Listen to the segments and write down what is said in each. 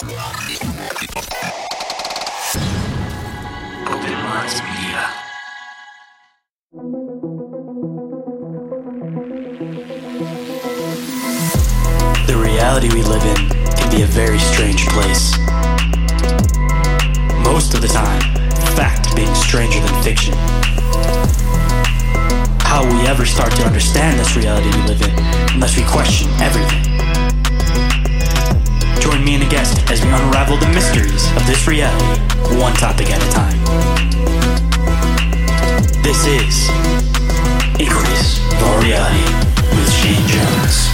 The reality we live in can be a very strange place. Most of the time, fact being stranger than fiction. How we ever start to understand this reality we live in unless we question everything? Join me and a guest as we unravel the mysteries of this reality, one topic at a time. This is of Our Reality with Shayn Jones.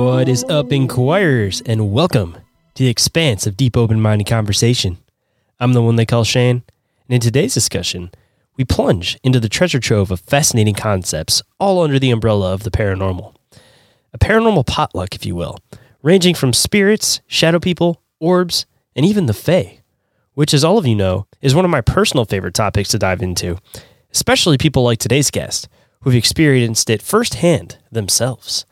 What is up, Inquirers, and welcome to the expanse of deep, open minded conversation. I'm the one they call Shayn, and in today's discussion, we plunge into the treasure trove of fascinating concepts, all under the umbrella of the paranormal. A paranormal potluck, if you will, ranging from spirits, shadow people, orbs, and even the Fae, which, as all of you know, is one of my personal favorite topics to dive into, especially people like today's guest, who've experienced it firsthand themselves.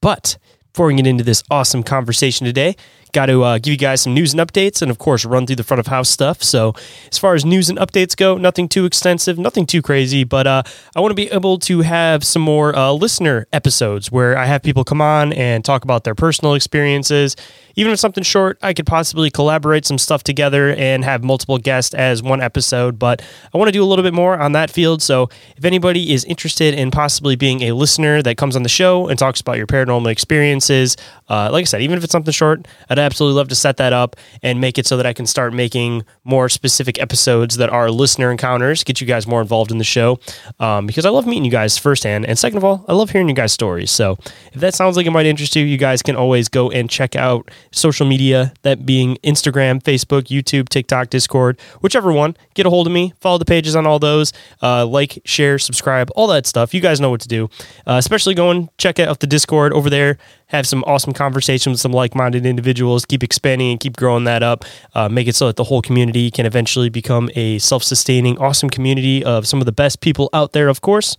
But before we get into this awesome conversation today, got to uh, give you guys some news and updates and, of course, run through the front of house stuff. So, as far as news and updates go, nothing too extensive, nothing too crazy, but uh, I want to be able to have some more uh, listener episodes where I have people come on and talk about their personal experiences. Even if something short, I could possibly collaborate some stuff together and have multiple guests as one episode. But I want to do a little bit more on that field. So, if anybody is interested in possibly being a listener that comes on the show and talks about your paranormal experiences, uh, like I said, even if it's something short, I'd absolutely love to set that up and make it so that I can start making more specific episodes that are listener encounters, get you guys more involved in the show um, because I love meeting you guys firsthand. And second of all, I love hearing you guys' stories. So if that sounds like it might interest you, you guys can always go and check out social media, that being Instagram, Facebook, YouTube, TikTok, Discord, whichever one. Get a hold of me, follow the pages on all those, uh, like, share, subscribe, all that stuff. You guys know what to do, uh, especially go and check out the Discord over there have some awesome conversations with some like-minded individuals keep expanding and keep growing that up uh, make it so that the whole community can eventually become a self-sustaining awesome community of some of the best people out there of course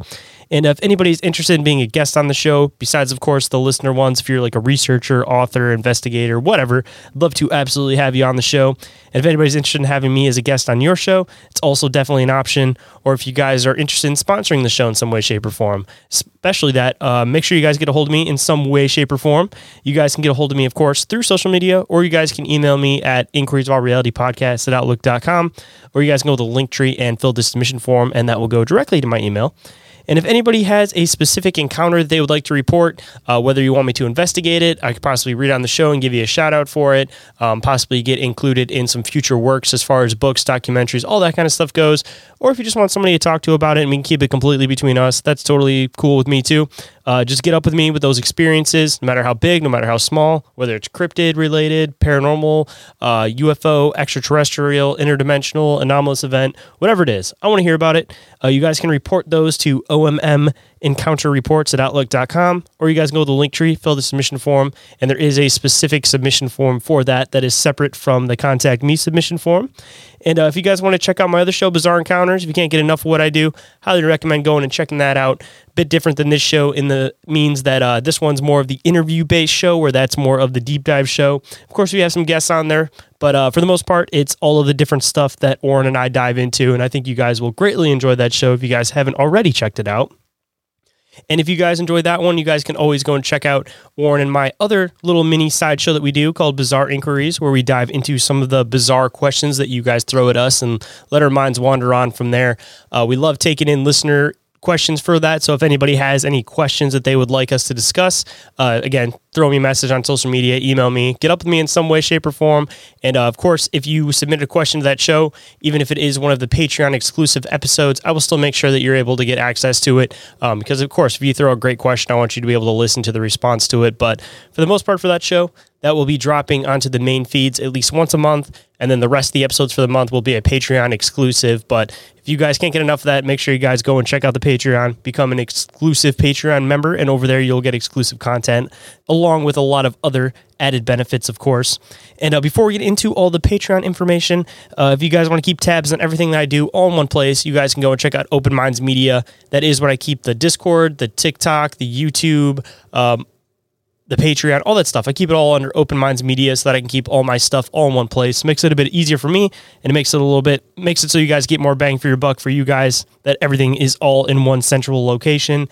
and if anybody's interested in being a guest on the show besides of course the listener ones if you're like a researcher author investigator whatever I'd love to absolutely have you on the show. And if anybody's interested in having me as a guest on your show it's also definitely an option. Or if you guys are interested in sponsoring the show in some way shape or form especially that uh, make sure you guys get a hold of me in some way shape or form. You guys can get a hold of me of course through social media or you guys can email me at inquiries all reality podcast at outlook.com or you guys can go to the link tree and fill this submission form and that will go directly to my email and if anybody has a specific encounter that they would like to report, uh, whether you want me to investigate it, I could possibly read on the show and give you a shout out for it, um, possibly get included in some future works as far as books, documentaries, all that kind of stuff goes. Or if you just want somebody to talk to about it and we can keep it completely between us, that's totally cool with me too. Uh, just get up with me with those experiences, no matter how big, no matter how small, whether it's cryptid related, paranormal, uh, UFO, extraterrestrial, interdimensional, anomalous event, whatever it is. I want to hear about it. Uh, you guys can report those to OMM encounter reports at outlook.com or you guys can go to the link tree fill the submission form and there is a specific submission form for that that is separate from the contact me submission form and uh, if you guys want to check out my other show bizarre encounters if you can't get enough of what i do highly recommend going and checking that out a bit different than this show in the means that uh, this one's more of the interview based show where that's more of the deep dive show of course we have some guests on there but uh, for the most part, it's all of the different stuff that Orin and I dive into. And I think you guys will greatly enjoy that show if you guys haven't already checked it out. And if you guys enjoyed that one, you guys can always go and check out Orin and my other little mini side show that we do called Bizarre Inquiries, where we dive into some of the bizarre questions that you guys throw at us and let our minds wander on from there. Uh, we love taking in listener questions for that. So if anybody has any questions that they would like us to discuss, uh, again, throw me a message on social media, email me, get up with me in some way, shape, or form. And uh, of course, if you submit a question to that show, even if it is one of the Patreon exclusive episodes, I will still make sure that you're able to get access to it. Um, because, of course, if you throw a great question, I want you to be able to listen to the response to it. But for the most part, for that show, that will be dropping onto the main feeds at least once a month. And then the rest of the episodes for the month will be a Patreon exclusive. But if you guys can't get enough of that, make sure you guys go and check out the Patreon, become an exclusive Patreon member. And over there, you'll get exclusive content along with a lot of other added benefits, of course. And uh, before we get into all the Patreon information, uh, if you guys want to keep tabs on everything that I do all in one place, you guys can go and check out Open Minds Media. That is where I keep the Discord, the TikTok, the YouTube, um, the Patreon, all that stuff. I keep it all under Open Minds Media so that I can keep all my stuff all in one place. Makes it a bit easier for me and it makes it a little bit makes it so you guys get more bang for your buck for you guys that everything is all in one central location.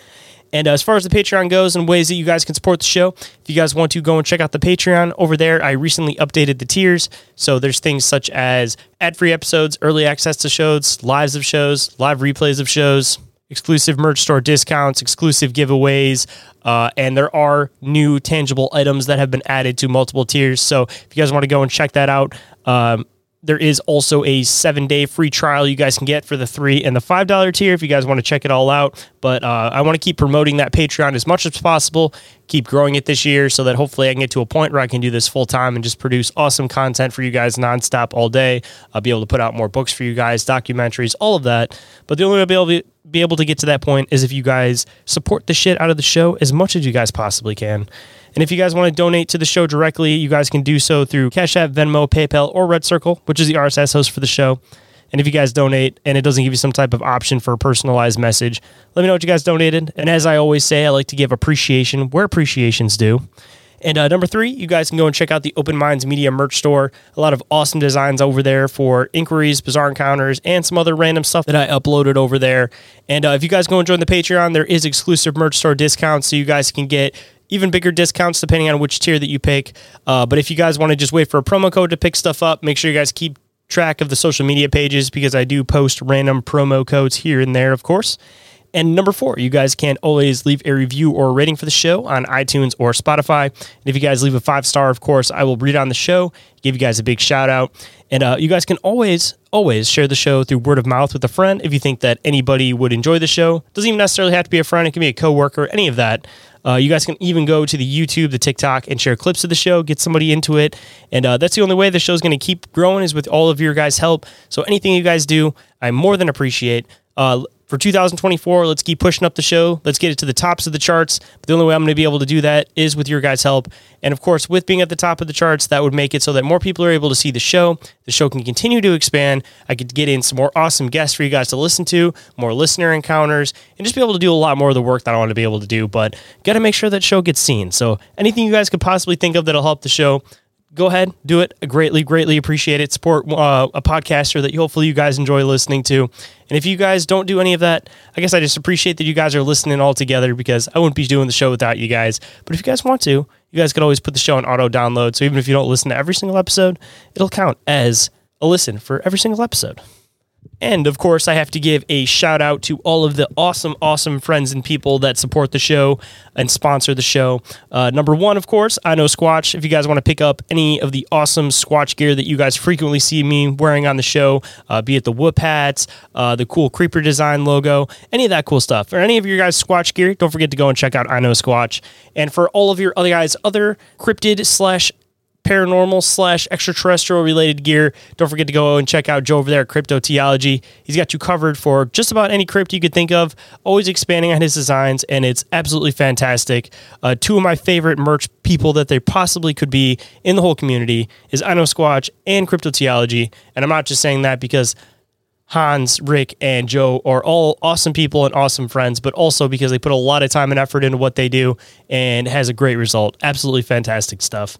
And uh, as far as the Patreon goes and ways that you guys can support the show, if you guys want to go and check out the Patreon over there, I recently updated the tiers. So there's things such as ad free episodes, early access to shows, lives of shows, live replays of shows, exclusive merch store discounts, exclusive giveaways, uh, and there are new tangible items that have been added to multiple tiers. So if you guys want to go and check that out, um, there is also a seven day free trial you guys can get for the three and the five dollar tier if you guys want to check it all out. But uh, I want to keep promoting that Patreon as much as possible, keep growing it this year so that hopefully I can get to a point where I can do this full time and just produce awesome content for you guys nonstop all day. I'll be able to put out more books for you guys, documentaries, all of that. But the only way I'll be able to be able to get to that point is if you guys support the shit out of the show as much as you guys possibly can. And if you guys want to donate to the show directly, you guys can do so through Cash App, Venmo, PayPal, or Red Circle, which is the RSS host for the show. And if you guys donate and it doesn't give you some type of option for a personalized message, let me know what you guys donated. And as I always say, I like to give appreciation where appreciation's due. And uh, number three, you guys can go and check out the Open Minds Media merch store. A lot of awesome designs over there for inquiries, bizarre encounters, and some other random stuff that I uploaded over there. And uh, if you guys go and join the Patreon, there is exclusive merch store discounts, so you guys can get even bigger discounts depending on which tier that you pick. Uh, but if you guys want to just wait for a promo code to pick stuff up, make sure you guys keep track of the social media pages because I do post random promo codes here and there, of course. And number four, you guys can always leave a review or a rating for the show on iTunes or Spotify. And if you guys leave a five star, of course, I will read on the show, give you guys a big shout out. And uh, you guys can always, always share the show through word of mouth with a friend if you think that anybody would enjoy the show. Doesn't even necessarily have to be a friend, it can be a coworker, any of that. Uh, you guys can even go to the YouTube, the TikTok, and share clips of the show, get somebody into it. And uh, that's the only way the show is going to keep growing is with all of your guys' help. So anything you guys do, I more than appreciate. Uh, for 2024, let's keep pushing up the show. Let's get it to the tops of the charts. But the only way I'm going to be able to do that is with your guys' help. And of course, with being at the top of the charts, that would make it so that more people are able to see the show. The show can continue to expand. I could get in some more awesome guests for you guys to listen to, more listener encounters, and just be able to do a lot more of the work that I want to be able to do. But got to make sure that show gets seen. So anything you guys could possibly think of that'll help the show, go ahead, do it. I greatly, greatly appreciate it. Support uh, a podcaster that hopefully you guys enjoy listening to. And if you guys don't do any of that, I guess I just appreciate that you guys are listening all together because I wouldn't be doing the show without you guys. But if you guys want to, you guys could always put the show on auto download. So even if you don't listen to every single episode, it'll count as a listen for every single episode. And of course, I have to give a shout out to all of the awesome, awesome friends and people that support the show and sponsor the show. Uh, number one, of course, I know Squatch. If you guys want to pick up any of the awesome Squatch gear that you guys frequently see me wearing on the show, uh, be it the whoop hats, uh, the cool creeper design logo, any of that cool stuff, or any of your guys' Squatch gear, don't forget to go and check out I know Squatch. And for all of your other guys' other cryptid slash paranormal slash extraterrestrial related gear. Don't forget to go and check out Joe over there at Crypto Theology. He's got you covered for just about any crypt you could think of, always expanding on his designs, and it's absolutely fantastic. Uh, two of my favorite merch people that they possibly could be in the whole community is I Know Squatch and Crypto Theology. And I'm not just saying that because Hans, Rick, and Joe are all awesome people and awesome friends, but also because they put a lot of time and effort into what they do and has a great result. Absolutely fantastic stuff.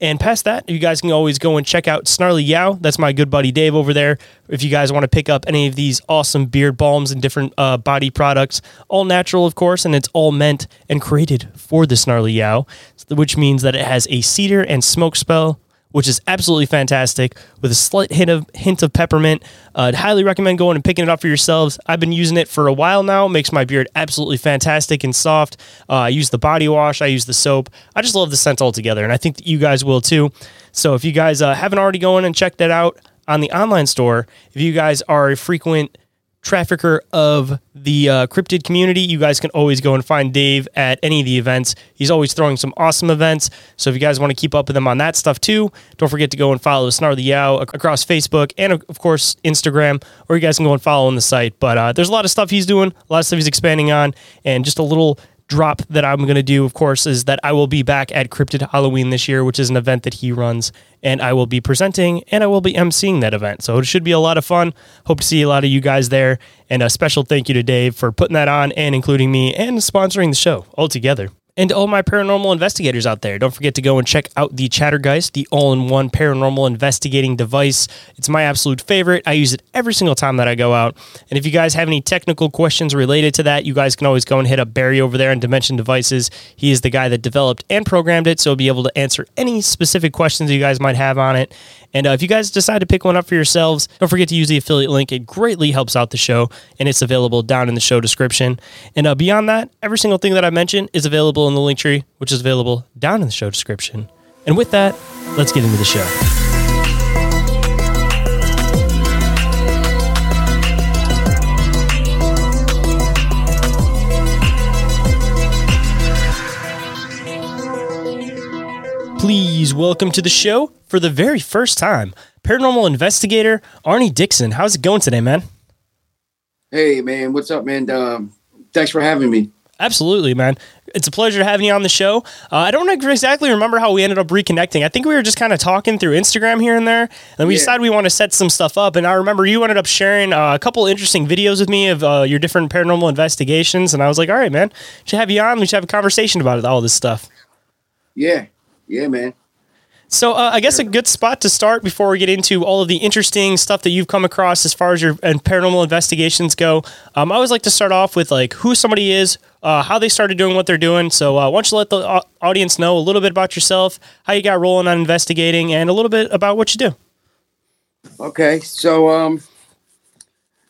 And past that, you guys can always go and check out Snarly Yow. That's my good buddy Dave over there. If you guys want to pick up any of these awesome beard balms and different uh, body products, all natural, of course, and it's all meant and created for the Snarly Yow, which means that it has a cedar and smoke spell which is absolutely fantastic with a slight hint of hint of peppermint. Uh, I'd highly recommend going and picking it up for yourselves. I've been using it for a while now. It makes my beard absolutely fantastic and soft. Uh, I use the body wash. I use the soap. I just love the scent altogether, and I think that you guys will too. So if you guys uh, haven't already gone and checked that out on the online store, if you guys are a frequent trafficker of the uh, cryptid community, you guys can always go and find Dave at any of the events. He's always throwing some awesome events. So if you guys want to keep up with him on that stuff too, don't forget to go and follow Snarly Yow across Facebook and of course Instagram, or you guys can go and follow on the site. But uh, there's a lot of stuff he's doing, a lot of stuff he's expanding on, and just a little drop that I'm going to do, of course, is that I will be back at Cryptid Halloween this year, which is an event that he runs, and I will be presenting and I will be emceeing that event. So it should be a lot of fun. Hope to see a lot of you guys there. And a special thank you to Dave for putting that on and including me and sponsoring the show altogether. And all my paranormal investigators out there, don't forget to go and check out the Chattergeist, the all in one paranormal investigating device. It's my absolute favorite. I use it every single time that I go out. And if you guys have any technical questions related to that, you guys can always go and hit up Barry over there in Dimension Devices. He is the guy that developed and programmed it, so he'll be able to answer any specific questions you guys might have on it. And uh, if you guys decide to pick one up for yourselves, don't forget to use the affiliate link. It greatly helps out the show, and it's available down in the show description. And uh, beyond that, every single thing that I mentioned is available in the link tree, which is available down in the show description. And with that, let's get into the show. Please welcome to the show for the very first time, paranormal investigator Arnie Dixon. How's it going today, man? Hey man, what's up, man? Um, thanks for having me. Absolutely, man. It's a pleasure having you on the show. Uh, I don't exactly remember how we ended up reconnecting. I think we were just kind of talking through Instagram here and there, and we Yeah. decided we want to set some stuff up. And I remember you ended up sharing uh, a couple interesting videos with me of uh, your different paranormal investigations, and I was like, "All right, man, we should have you on. We should have a conversation about it, all this stuff." Yeah, yeah, man. So uh, I guess a good spot to start before we get into all of the interesting stuff that you've come across as far as your and paranormal investigations go. Um, I always like to start off with like who somebody is, uh, how they started doing what they're doing. So uh, why don't you let the audience know a little bit about yourself, how you got rolling on investigating, and a little bit about what you do. Okay, so um,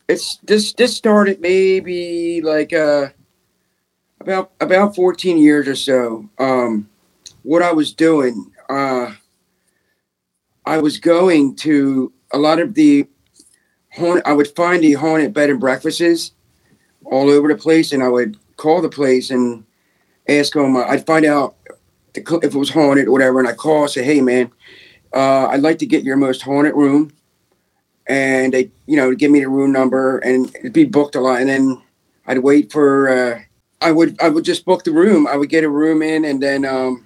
it's this this started maybe like uh about about fourteen years or so. Um, what I was doing, uh, I was going to a lot of the haunt. I would find the haunted bed and breakfasts all over the place, and I would call the place and ask them. Uh, I'd find out if it was haunted or whatever, and I call and say, "Hey, man, uh, I'd like to get your most haunted room." and they you know give me the room number and it'd be booked a lot and then i'd wait for uh i would i would just book the room i would get a room in and then um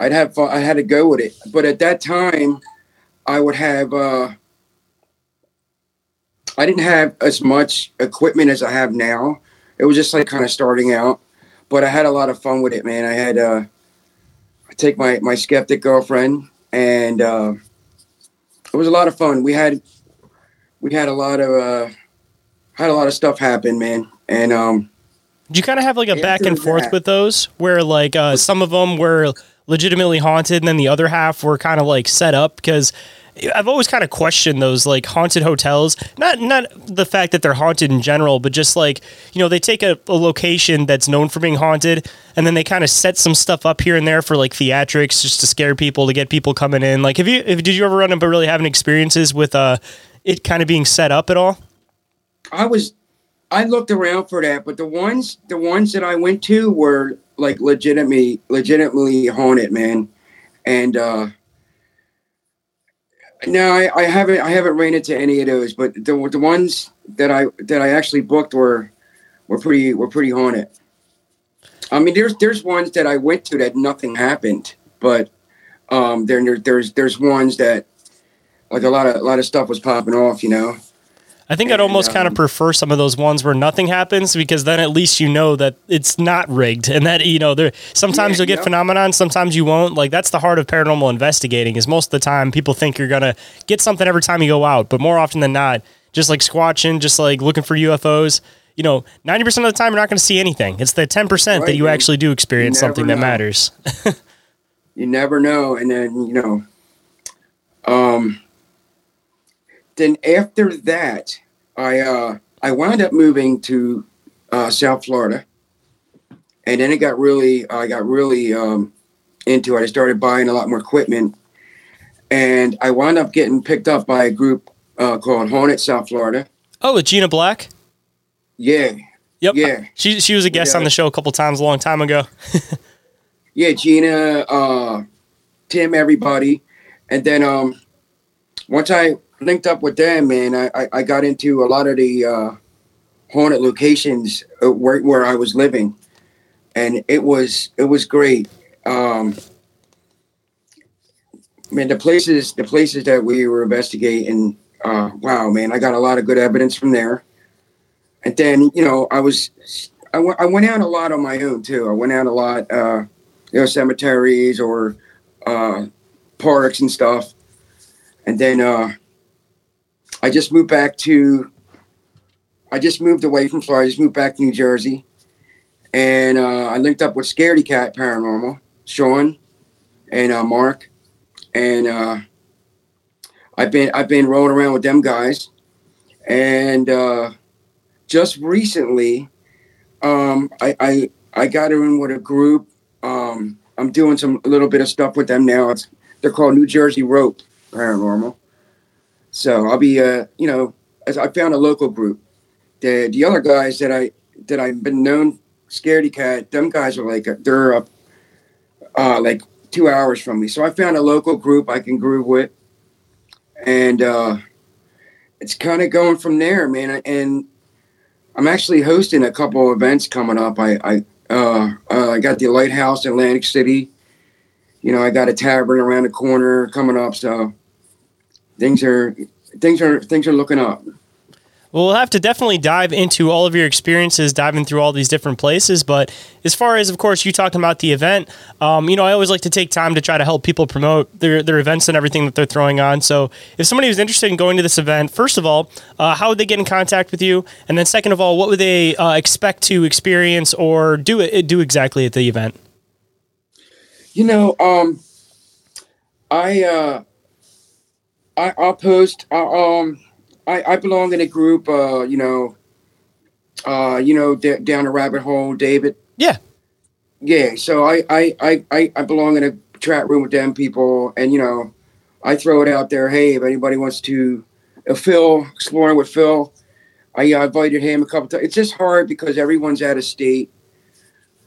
i'd have fun i had to go with it but at that time i would have uh i didn't have as much equipment as i have now it was just like kind of starting out but i had a lot of fun with it man i had uh i take my my skeptic girlfriend and uh it was a lot of fun. We had we had a lot of uh had a lot of stuff happen, man. And um Did you kind of have like a back and forth that. with those, where like uh, some of them were legitimately haunted, and then the other half were kind of like set up? Because I've always kind of questioned those like haunted hotels. Not not the fact that they're haunted in general, but just like you know they take a, a location that's known for being haunted, and then they kind of set some stuff up here and there for like theatrics, just to scare people, to get people coming in. Like, have you did you ever run into really having experiences with uh it kind of being set up at all? I was I looked around for that, but the ones the ones that I went to were like legitimately legitimately haunted, man. And uh no, I, I haven't I haven't ran into any of those, but the the ones that I that I actually booked were were pretty were pretty haunted. I mean, there's there's ones that I went to that nothing happened, but um, there, there's there's ones that like a lot of a lot of stuff was popping off, you know. I think I'd almost kind of prefer some of those ones where nothing happens because then at least you know that it's not rigged and that you know there sometimes Yeah, you'll get yeah. phenomenon, sometimes you won't. Like that's the heart of paranormal investigating is most of the time people think you're gonna get something every time you go out, but more often than not, just like squatching, just like looking for UFOs. You know, ninety percent of the time you're not going to see anything. It's the ten percent that Right, you actually do experience You something that matters. You never know, and then you know Um, then after that, I uh, I wound up moving to uh, South Florida, and then it got really I got really um, into it. I started buying a lot more equipment, and I wound up getting picked up by a group uh, called Haunted South Florida. Oh, with Gina Black. Yeah, Yep. Yeah. She she was a guest Yeah. on the show a couple times a long time ago. yeah, Gina, uh, Tim, everybody, and then um, once I linked up with them, man, I, I, got into a lot of the uh, haunted locations uh, where where I was living, and it was it was great. Um, man, the places the places that we were investigating, uh, wow, man, I got a lot of good evidence from there. And then you know I was I went I went out a lot on my own too. I went out a lot, uh, you know, cemeteries or uh, parks and stuff. And then uh, I just moved back to. I just moved away from Florida. I just moved back to New Jersey, and uh, I linked up with Scaredy Cat Paranormal, Sean, and uh, Mark, and uh, I've been I've been rolling around with them guys, and uh, just recently, um, I, I I got in with a group. Um, I'm doing some a little bit of stuff with them now. It's they're called New Jersey Rope Paranormal. So I'll be uh you know as I found a local group. The the other guys that I that I've been known Scaredy Cat, them guys are like they're up uh like two hours from me. So I found a local group I can groove with, and uh it's kind of going from there, man. And I'm actually hosting a couple events coming up. I I uh, uh I got the Lighthouse in Atlantic City. You know, I got a tavern around the corner coming up, so things are things are things are looking up. Well, we'll have to definitely dive into all of your experiences, diving through all these different places. But as far as, of course, you talking about the event, um, you know, I always like to take time to try to help people promote their, their events and everything that they're throwing on. So if somebody was interested in going to this event, first of all, uh, how would they get in contact with you? And then second of all, what would they uh, expect to experience or do it do exactly at the event? You know, um, I uh, I I'll post. Uh, um, I I belong in a group. Uh, you know, uh, you know, d- down the rabbit hole, David. Yeah. Yeah. So I I I I I belong in a chat room with them people, and you know, I throw it out there. Hey, if anybody wants to, uh, Phil exploring with Phil, I uh, invited him a couple times. It's just hard because everyone's out of state,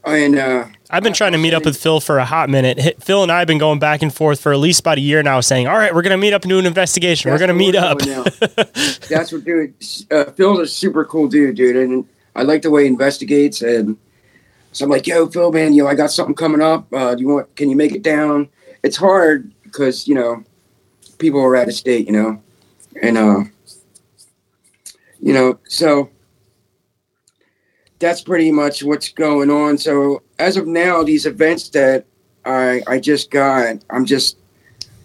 and uh, I've been trying to meet up with Phil for a hot minute. Phil and I have been going back and forth for at least about a year now, saying, "All right, we're going to meet up and do an investigation. we're going to meet up." That's what, dude. Uh, Phil's a super cool dude, dude, and I like the way he investigates. And so I'm like, yo, Phil, man, you know, I got something coming up. Uh, do you want? Can you make it down? It's hard because you know, people are out of state, you know, and uh, you know, so that's pretty much what's going on. So as of now, these events that I I just got, I'm just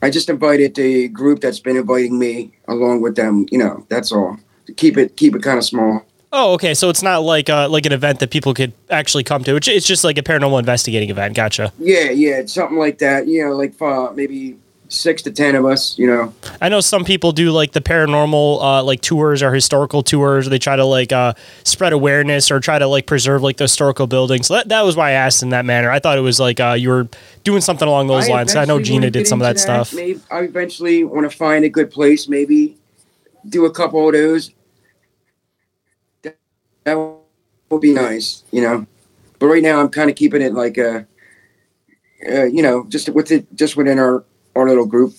I just invited the group that's been inviting me along with them. You know, that's all. Keep it keep it kind of small. Oh, okay. So it's not like uh, like an event that people could actually come to. It's, it's just like a paranormal investigating event. Gotcha. Yeah, yeah, something like that. You know, like uh, maybe six to ten of us. You know. I know some people do like the paranormal uh, like tours or historical tours. They try to like uh, spread awareness or try to like preserve like the historical buildings. That, that was why I asked in that manner. I thought it was like uh, you were doing something along those lines. I know Gina did some of that into stuff. Maybe I eventually want to find a good place. Maybe do a couple of those. That, that would be nice, you know. But right now, I'm kind of keeping it like a, uh, you know, just with it, just within our our little group.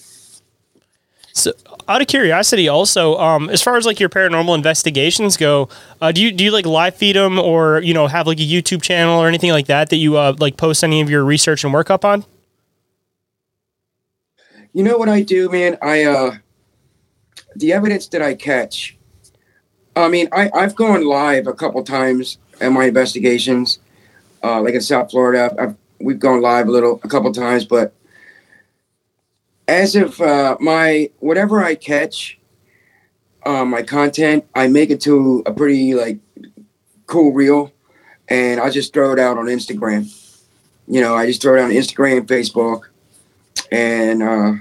So, out of curiosity, also, um, as far as like your paranormal investigations go, uh, do you do you like live feed them or you know have like a YouTube channel or anything like that that you uh, like post any of your research and work up on? You know what I do, man? I uh the evidence that I catch. I mean, I I've gone live a couple times in my investigations, uh, like in South Florida. I've, we've gone live a little, a couple times, but as of uh, my whatever I catch, uh, my content, I make it to a pretty like cool reel, and I just throw it out on Instagram. You know, I just throw it on Instagram, Facebook, and uh,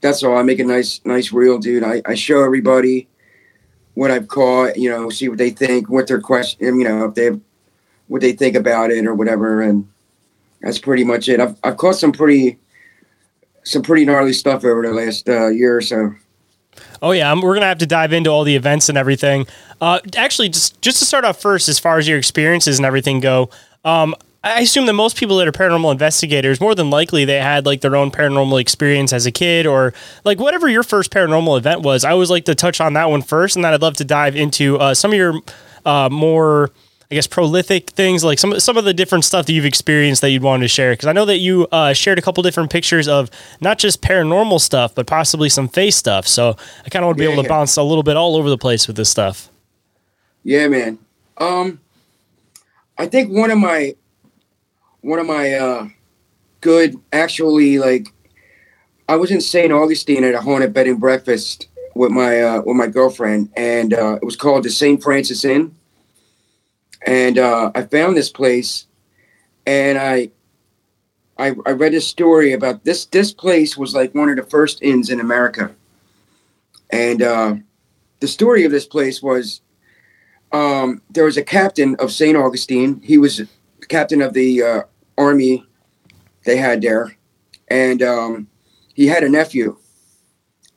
that's all. I make a nice nice reel, dude. I, I show everybody what I've caught, you know, see what they think, what their question, you know, if they what they think about it or whatever, and that's pretty much it. I've I've caught some pretty some pretty gnarly stuff over the last uh, year or so. Oh yeah, we're gonna have to dive into all the events and everything. Uh, actually, just just to start off first, as far as your experiences and everything go, um, I assume that most people that are paranormal investigators, more than likely, they had like their own paranormal experience as a kid, or like whatever your first paranormal event was. I always like to touch on that one first, and then I'd love to dive into uh, some of your uh, more, I guess, prolific things, like some some of the different stuff that you've experienced that you'd want to share. Because I know that you uh, shared a couple different pictures of not just paranormal stuff, but possibly some face stuff. So I kind of want to be Yeah, able to yeah. bounce a little bit all over the place with this stuff. Yeah, man. Um, I think one of my one of my uh good actually like I was in St. Augustine at a haunted bed and breakfast with my uh with my girlfriend and uh it was called the St. Francis Inn. And uh I found this place and I I, I read a story about this this place was like one of the first inns in America. And uh the story of this place was um, there was a captain of St. Augustine. He was captain of the uh, army they had there. And um, he had a nephew.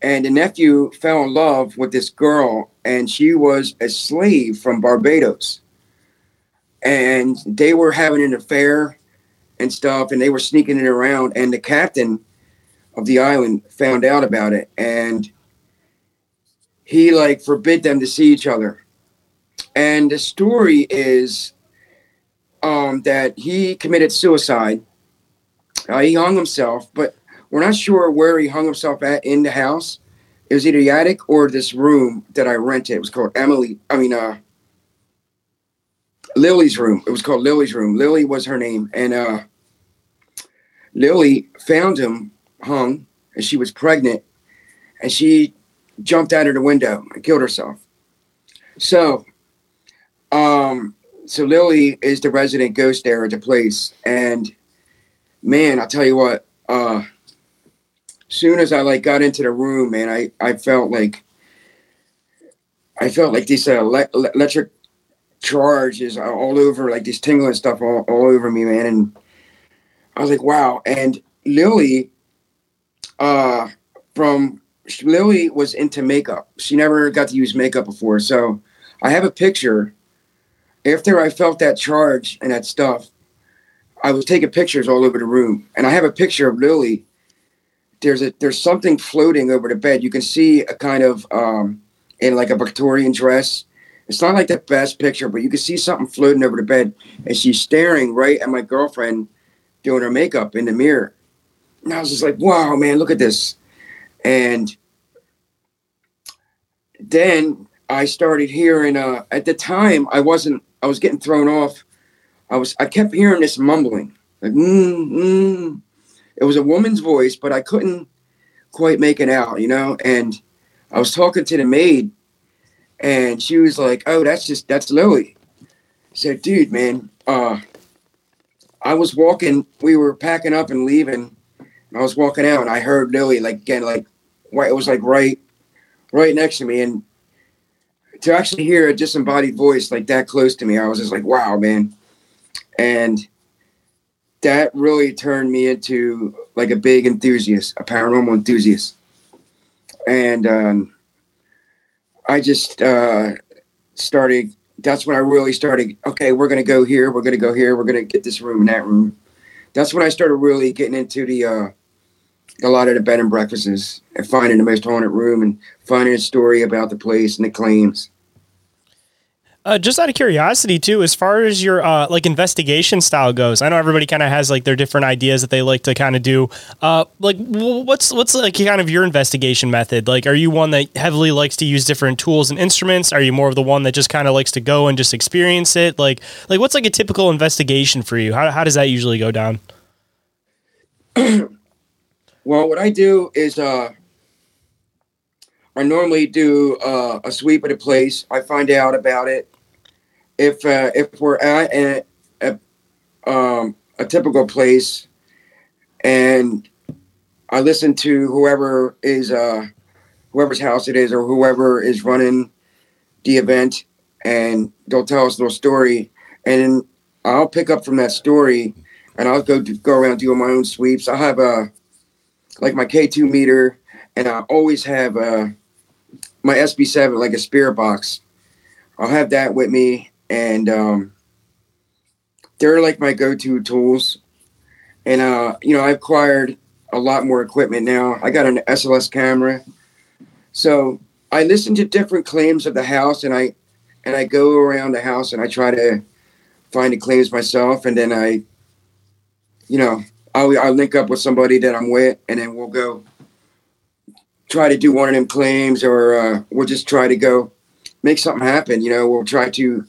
And the nephew fell in love with this girl, and she was a slave from Barbados. And they were having an affair and stuff, and they were sneaking it around. And the captain of the island found out about it, and he like forbid them to see each other and the story is um, that he committed suicide. Uh, he hung himself, but we're not sure where he hung himself at in the house. It was either the attic or this room that I rented. It was called Emily. I mean, uh, Lily's room. It was called Lily's room. Lily was her name, and uh, Lily found him hung, and she was pregnant, and she jumped out of the window and killed herself. So um, so Lily is the resident ghost there at the place, and man, I'll tell you what. Uh, soon as I like got into the room, man, I I felt like I felt like this uh, ele- ele- electric charges all over, like this tingling stuff all, all over me, man, and I was like, wow. And Lily, uh, from Lily was into makeup. She never got to use makeup before, so I have a picture after I felt that charge and that stuff, I was taking pictures all over the room, and I have a picture of Lily. There's a there's something floating over the bed. You can see a kind of um, in like a Victorian dress. It's not like the best picture, but you can see something floating over the bed, and she's staring right at my girlfriend doing her makeup in the mirror. And I was just like, "Wow, man, look at this!" And then I started hearing. Uh, at the time, I wasn't. I was getting thrown off. I was. I kept hearing this mumbling, like mm, mm. It was a woman's voice, but I couldn't quite make it out, you know. And I was talking to the maid, and she was like, "Oh, that's just that's Lily." I said, "Dude, man, uh, I was walking. We were packing up and leaving. And I was walking out, and I heard Lily like again, like, right. It was like right, right next to me, and to actually hear a disembodied voice like that close to me, I was just like, wow, man. And that really turned me into like a big enthusiast, a paranormal enthusiast. And um, I just uh, started, that's when I really started, okay, we're going to go here, we're going to go here, we're going to get this room and that room. That's when I started really getting into the, uh, a lot of the bed and breakfasts and finding the most haunted room and finding a story about the place and the claims. Uh, just out of curiosity, too, as far as your uh, like investigation style goes, I know everybody kind of has like their different ideas that they like to kind of do. Uh, like, what's what's like kind of your investigation method? Like, are you one that heavily likes to use different tools and instruments? Are you more of the one that just kind of likes to go and just experience it? Like, like what's like a typical investigation for you? How how does that usually go down? Well, what I do is uh, I normally do uh, a sweep of the place. I find out about it. If uh, if we're at a, a, um, a typical place, and I listen to whoever is uh whoever's house it is or whoever is running the event and they'll tell us a little story and I'll pick up from that story and I'll go go around doing my own sweeps. I have a like my K2 meter and I always have uh my SB7 like a spirit box. I'll have that with me and um they're like my go-to tools. And uh you know, I've acquired a lot more equipment now. I got an SLS camera. So I listen to different claims of the house and I and I go around the house and I try to find the claims myself and then I you know, I'll, I'll link up with somebody that I'm with and then we'll go try to do one of them claims or uh, we'll just try to go make something happen. You know, we'll try to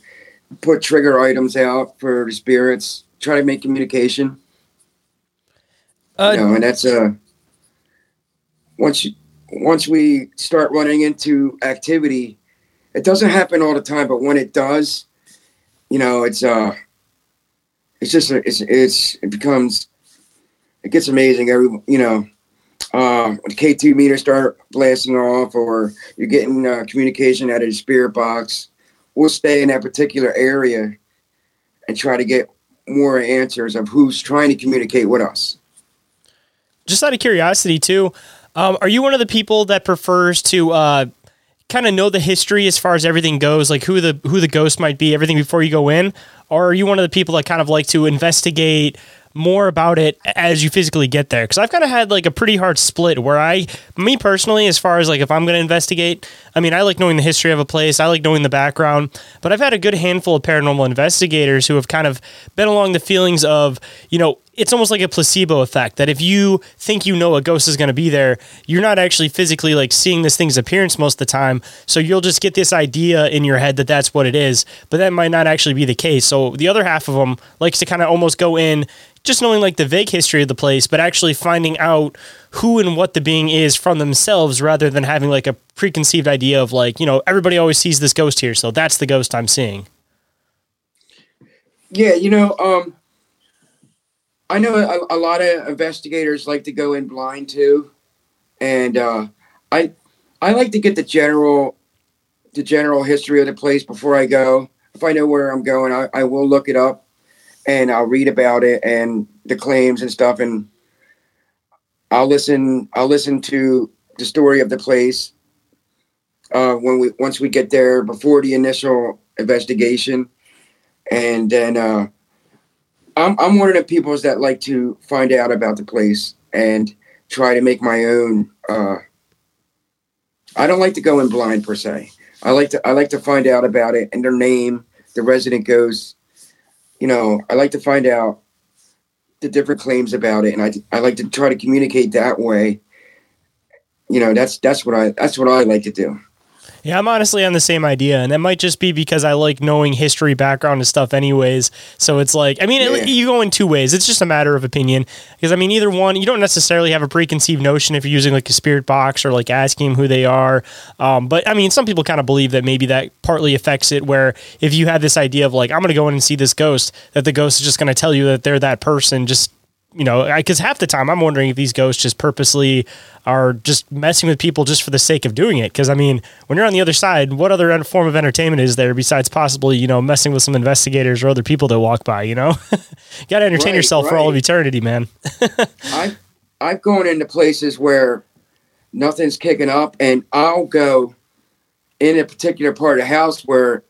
put trigger items out for the spirits, try to make communication. Uh, you know, and that's uh once you, once we start running into activity, it doesn't happen all the time, but when it does, you know, it's uh it's just a, it's it's it becomes it gets amazing every you know uh when the K2 meters start blasting off or you're getting uh, communication out of the spirit box, we'll stay in that particular area and try to get more answers of who's trying to communicate with us. just out of curiosity too um, are you one of the people that prefers to uh, kind of know the history as far as everything goes like who the who the ghost might be everything before you go in or are you one of the people that kind of like to investigate more about it as you physically get there. Because i've kind of had like a pretty hard split where i me personally as far as like if i'm going to investigate i mean i like knowing the history of a place i like knowing the background but i've had a good handful of paranormal investigators who have kind of been along the feelings of you know it's almost like a placebo effect that if you think you know a ghost is going to be there, you're not actually physically like seeing this thing's appearance most of the time. So you'll just get this idea in your head that that's what it is, but that might not actually be the case. So the other half of them likes to kind of almost go in just knowing like the vague history of the place, but actually finding out who and what the being is from themselves rather than having like a preconceived idea of like, you know, everybody always sees this ghost here. So that's the ghost I'm seeing. Yeah, you know, um, I know a, a lot of investigators like to go in blind too, and uh, I I like to get the general the general history of the place before I go. If I know where I'm going, I, I will look it up and I'll read about it and the claims and stuff, and I'll listen. I'll listen to the story of the place uh, when we once we get there before the initial investigation, and then. Uh, I'm I'm one of the people that like to find out about the place and try to make my own. Uh, I don't like to go in blind per se. I like to I like to find out about it and their name, the resident ghost. You know, I like to find out the different claims about it, and I I like to try to communicate that way. You know, that's that's what I that's what I like to do. Yeah, I'm honestly on the same idea, and that might just be because I like knowing history, background, and stuff, anyways. So it's like, I mean, Yeah. it, you go in two ways. It's just a matter of opinion, because I mean, either one, you don't necessarily have a preconceived notion if you're using like a spirit box or like asking them who they are. Um, but I mean, some people kind of believe that maybe that partly affects it. Where if you have this idea of like, I'm going to go in and see this ghost, that the ghost is just going to tell you that they're that person, just you know, because half the time I'm wondering if these ghosts just purposely are just messing with people just for the sake of doing it. Because I mean, when you're on the other side, what other form of entertainment is there besides possibly you know messing with some investigators or other people that walk by? You know, you got to entertain Right, yourself for all of eternity, man. I've I've gone into places where nothing's kicking up, and I'll go in a particular part of the house where,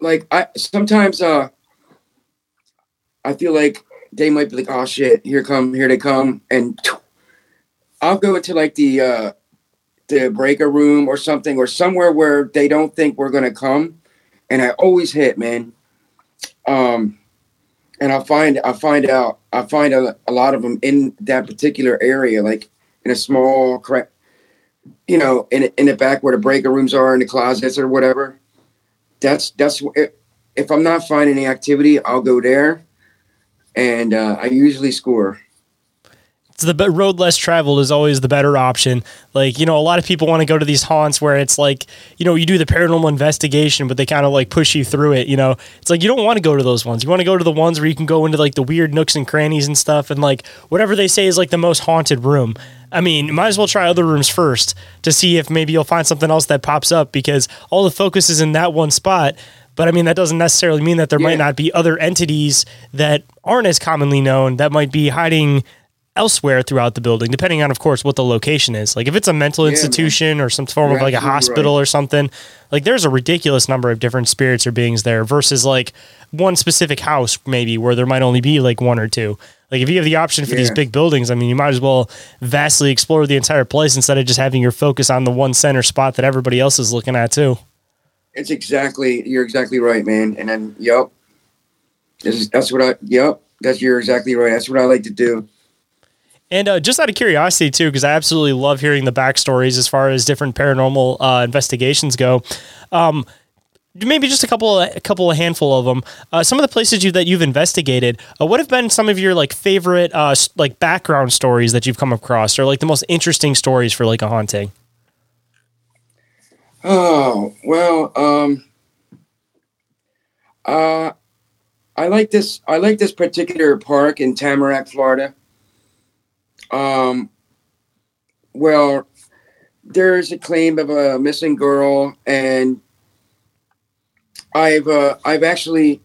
like, I sometimes uh, I feel like they might be like, oh shit, here come, here they come, and I'll go into like the uh, the breaker room or something, or somewhere where they don't think we're gonna come, and I always hit, man. Um, and I'll find I find out I find a, a lot of them in that particular area, like in a small crack, you know, in in the back where the breaker rooms are, in the closets or whatever. That's that's if I'm not finding any activity, I'll go there, and uh, I usually score. So the road less traveled is always the better option. Like, you know, a lot of people want to go to these haunts where it's like, you know, you do the paranormal investigation, but they kind of like push you through it. You know, it's like you don't want to go to those ones. You want to go to the ones where you can go into like the weird nooks and crannies and stuff, and like whatever they say is like the most haunted room. I mean, you might as well try other rooms first to see if maybe you'll find something else that pops up because all the focus is in that one spot. But I mean, that doesn't necessarily mean that there might not be other entities that aren't as commonly known that might be hiding elsewhere throughout the building, depending on, of course, what the location is. Like if it's a mental Yeah, man. institution or some form You're of like a hospital right. or something, like there's a ridiculous number of different spirits or beings there versus like one specific house, maybe where there might only be like one or two. Like if you have the option for these big buildings, I mean, you might as well vastly explore the entire place instead of just having your focus on the one center spot that everybody else is looking at too. It's exactly you're exactly right, man. And then yep. Is that's what I yep. That's you're exactly right. That's what I like to do. And uh, just out of curiosity too, because I absolutely love hearing the backstories as far as different paranormal uh, investigations go. Um, maybe just a couple, a couple, a handful of them. Uh, some of the places you that you've investigated. Uh, what have been some of your like favorite uh, like background stories that you've come across, or like the most interesting stories for like a haunting? Oh well, um, uh, I like this. I like this particular park in Tamarac, Florida. Um, well, there's a claim of a missing girl, and I've uh, I've actually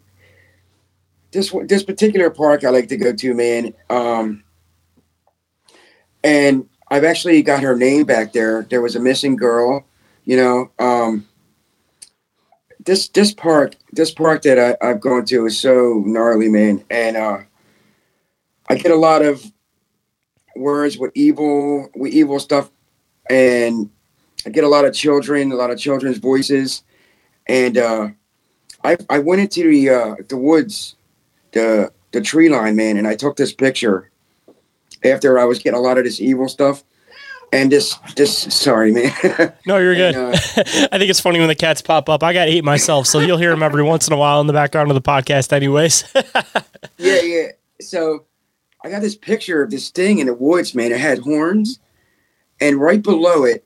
this this particular park I like to go to, man. Um, and I've actually got her name back there. There was a missing girl you know um this this park this park that I, i've gone to is so gnarly man. And uh i get a lot of words with evil with evil stuff. And i get a lot of children a lot of children's voices. And uh i i went into the uh the woods the the tree line man and i took this picture after i was getting a lot of this evil stuff and just just sorry man No, you're good. And, uh, I think it's funny when the cats pop up. I got eight myself, so you'll hear them every once in a while in the background of the podcast, anyways. yeah, yeah. So I got this picture of this thing in the woods, man. It had horns, and right below it,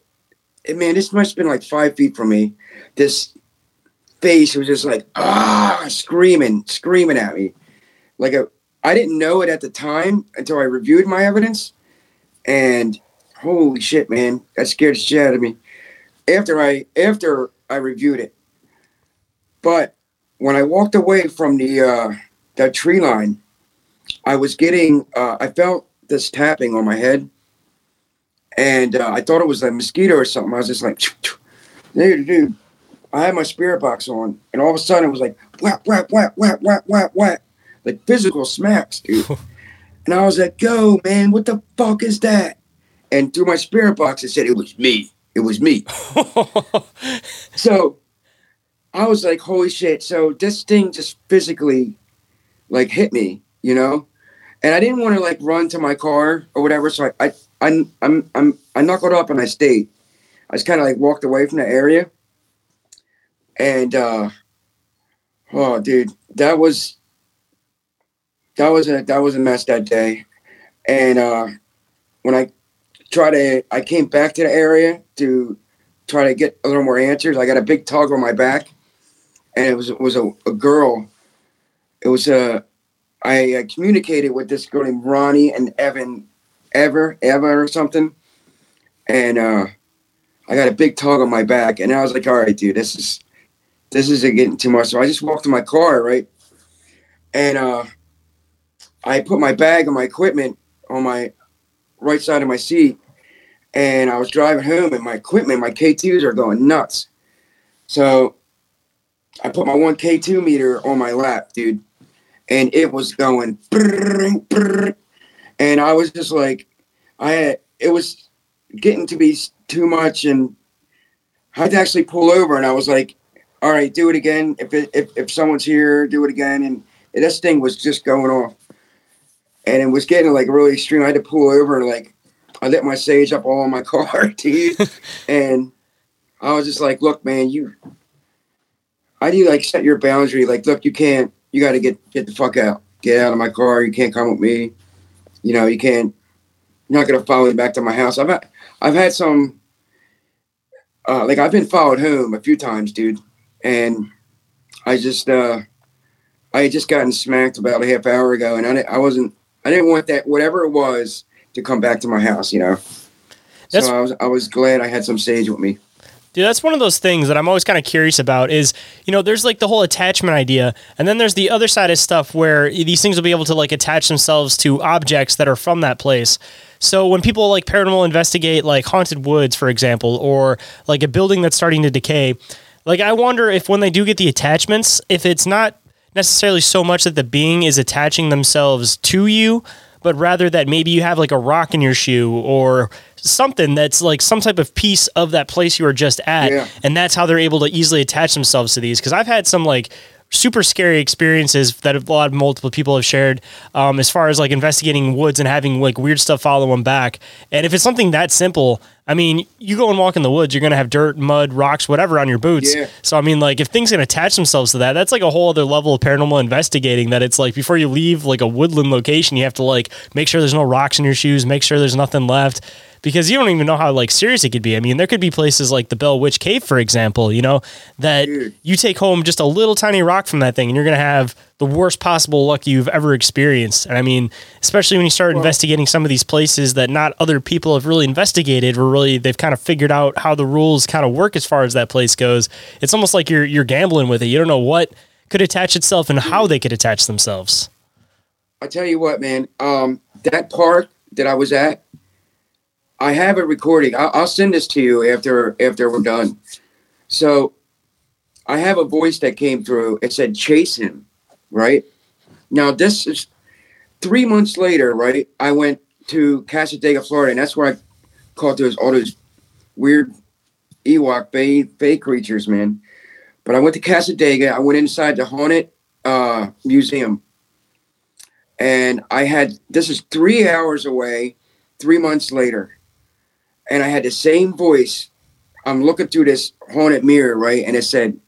and man, this must have been like five feet from me. This face was just like ah, screaming, screaming at me, like a. I didn't know it at the time until I reviewed my evidence, and holy shit, man, that scared the shit out of me. After I after I reviewed it, but when I walked away from the uh, that tree line, I was getting, uh, I felt this tapping on my head, and uh, I thought it was a mosquito or something. I was just like, dude, dude. I had my spirit box on, and all of a sudden it was like whap, whap, whap, whap, whap, whap, whap, like physical smacks, dude. and I was like, "Go, man! What the fuck is that?" And through my spirit box, it said it was me. It was me. so I was like, "Holy shit!" So this thing just physically, like, hit me, you know, and I didn't want to like run to my car or whatever. So I, I, I I'm, I'm, I knuckled up and I stayed. I just kind of like walked away from the area, and uh, oh, dude, that was that was a that was a mess that day, and uh, when I try to, I came back to the area to try to get a little more answers. I got a big tug on my back, and it was it was a, a girl. It was a I communicated with this girl named Ronnie and Evan, Ever, Eva or something, and uh, I got a big tug on my back, and I was like, "All right, dude, this is this is getting too much." So I just walked to my car, right, and uh, I put my bag and my equipment on my right side of my seat, and I was driving home, and my equipment, my K2s are going nuts. So I put my one K2 meter on my lap, dude, and it was going, and I was just like, I it was getting to be too much, and I had to actually pull over, and I was like, all right, do it again. If it, if if someone's here, do it again, and this thing was just going off, and it was getting like really extreme. I had to pull over, like I lit my sage up all my car, dude, and I was just like, look, man, you. I need like set your boundary. Like, look, you can't. You got to get get the fuck out. Get out of my car. You can't come with me. You know, you can't. You're not gonna follow me back to my house. I've had, I've had some, uh, like I've been followed home a few times, dude, and I just, uh, I had just gotten smacked about a half hour ago, and I, I wasn't, I didn't want that whatever it was to come back to my house, you know. That's- so I was, I was glad I had some sage with me. Dude, that's one of those things that I'm always kind of curious about is, you know, there's like the whole attachment idea, and then there's the other side of stuff where these things will be able to like attach themselves to objects that are from that place. So when people like paranormal investigate like haunted woods, for example, or like a building that's starting to decay, like I wonder if when they do get the attachments, if it's not necessarily so much that the being is attaching themselves to you, but rather that maybe you have like a rock in your shoe or something that's like some type of piece of that place you were just at Yeah. and that's how they're able to easily attach themselves to these because i've had some like super scary experiences that a lot of multiple people have shared um, as far as like investigating woods and having like weird stuff follow them back and if it's something that simple i mean you go and walk in the woods you're going to have dirt mud rocks whatever on your boots Yeah. so I mean, like, if things can attach themselves to that, that's like a whole other level of paranormal investigating. That it's like before you leave like a woodland location, you have to like make sure there's no rocks in your shoes, make sure there's nothing left, because you don't even know how like serious it could be. I mean, there could be places like the Bell Witch Cave, for example, you know, that Dude. you take home just a little tiny rock from that thing, and you're gonna have the worst possible luck you've ever experienced. And I mean, especially when you start investigating some of these places that not other people have really investigated, or really they've kind of figured out how the rules kind of work as far as that place goes. It's almost like you're you're gambling with it. You don't know what could attach itself and how they could attach themselves. I tell you what, man. Um, that park that I was at, I have a recording. I'll, I'll send this to you after after we're done. So, I have a voice that came through. It said, "Chase him," right? Now this is three months later, right? I went to Cassadaga, Florida, and that's where I caught those all those weird Ewok Bay Bay creatures, man. But I went to Cassadaga. I went inside the haunted uh, museum and I had this is three hours away, three months later, and I had the same voice. I'm looking through this haunted mirror, right, and it said,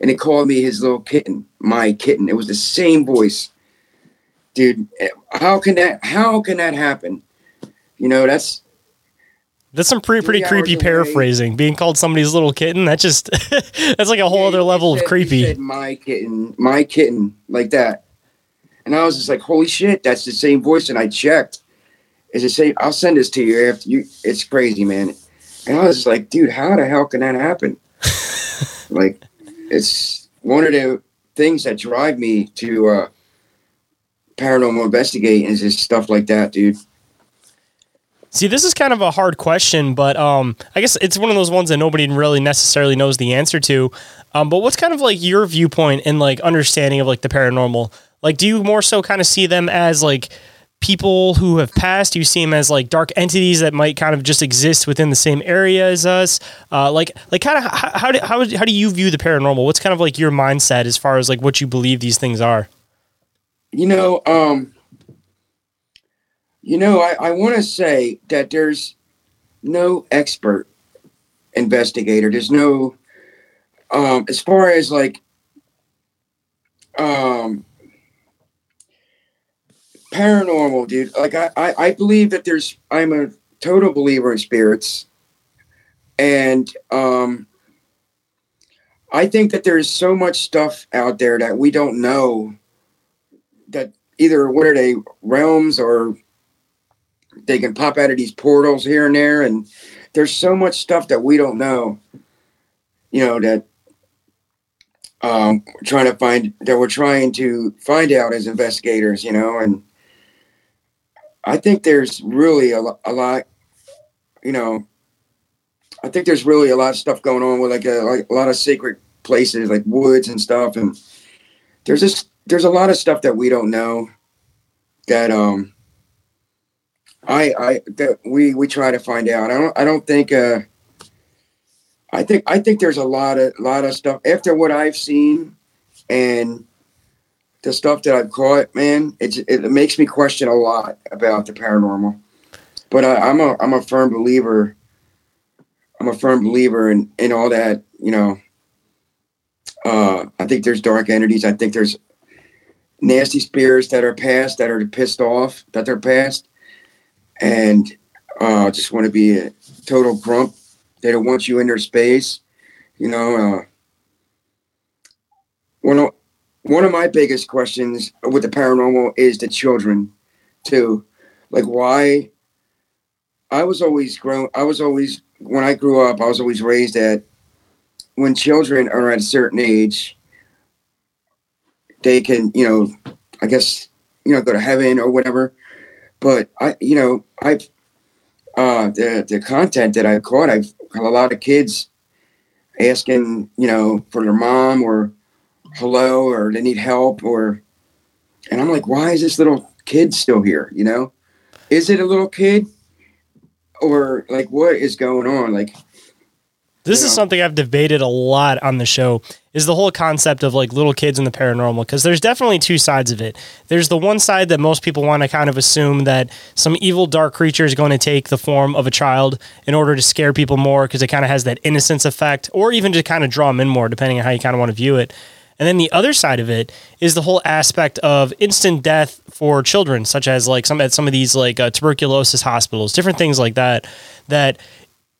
and it called me his little kitten, my kitten. It was the same voice, dude. How can that? How can that happen? You know, that's That's some pretty pretty creepy hours away. paraphrasing. Being called somebody's little kitten, that just that's like a whole Yeah, other level said- of creepy. said, my kitten, my kitten, like that. And I was just like, holy shit, that's the same voice. And I checked. It's the same. I'll send this to you after you. It's crazy, man. And I was like, dude, how the hell can that happen? like, it's one of the things that drive me to uh, paranormal investigating is just stuff like that, dude. See, this is kind of a hard question, but um, I guess it's one of those ones that nobody really necessarily knows the answer to. Um, but what's kind of like your viewpoint and like understanding of like the paranormal? Like, do you more so kind of see them as like people who have passed? You see them as like dark entities that might kind of just exist within the same area as us? Uh, like, like kind of how, how do how, how do you view the paranormal? What's kind of like your mindset as far as like what you believe these things are? You know, um, you know, I, I want to say that there's no expert investigator. There's no, um, as far as like, um, paranormal, dude. Like I, I, I believe that there's. I'm a total believer in spirits, and um, I think that there's so much stuff out there that we don't know. That either what are they realms or they can pop out of these portals here and there, and there's so much stuff that we don't know. You know that um, trying to find that we're trying to find out as investigators. You know, and I think there's really a, a lot. You know, I think there's really a lot of stuff going on with like a, like a lot of sacred places, like woods and stuff, and there's just there's a lot of stuff that we don't know that um I I that we we try to find out. I don't I don't think uh I think I think there's a lot of lot of stuff after what I've seen and the stuff that I've caught, man, it's, it makes me question a lot about the paranormal. But I, I'm a I'm a firm believer. I'm a firm believer in in all that. You know, uh, I think there's dark entities. I think there's nasty spirits that are past that are pissed off that they're past, and uh, just want to be a total grump. They don't want you in their space. You know, uh, one one of my biggest questions with the paranormal is the children, too. Like, why? I was always grown. I was always when I grew up. I was always raised that when children are at a certain age, they can, you know, I guess, you know, go to heaven or whatever. But I, you know, I've uh, the the content that I caught, I've a lot of kids asking, you know, for their mom or hello or they need help or, and I'm like, why is this little kid still here? You know, is it a little kid or like what is going on? Like, This is something I've debated a lot on the show is the whole concept of like little kids in the paranormal because there's definitely two sides of it. There's the one side that most people want to kind of assume that some evil dark creature is going to take the form of a child in order to scare people more because it kind of has that innocence effect or even to kind of draw them in more depending on how you kind of want to view it. And then the other side of it is the whole aspect of instant death for children, such as like some at some of these like uh, tuberculosis hospitals, different things like that. That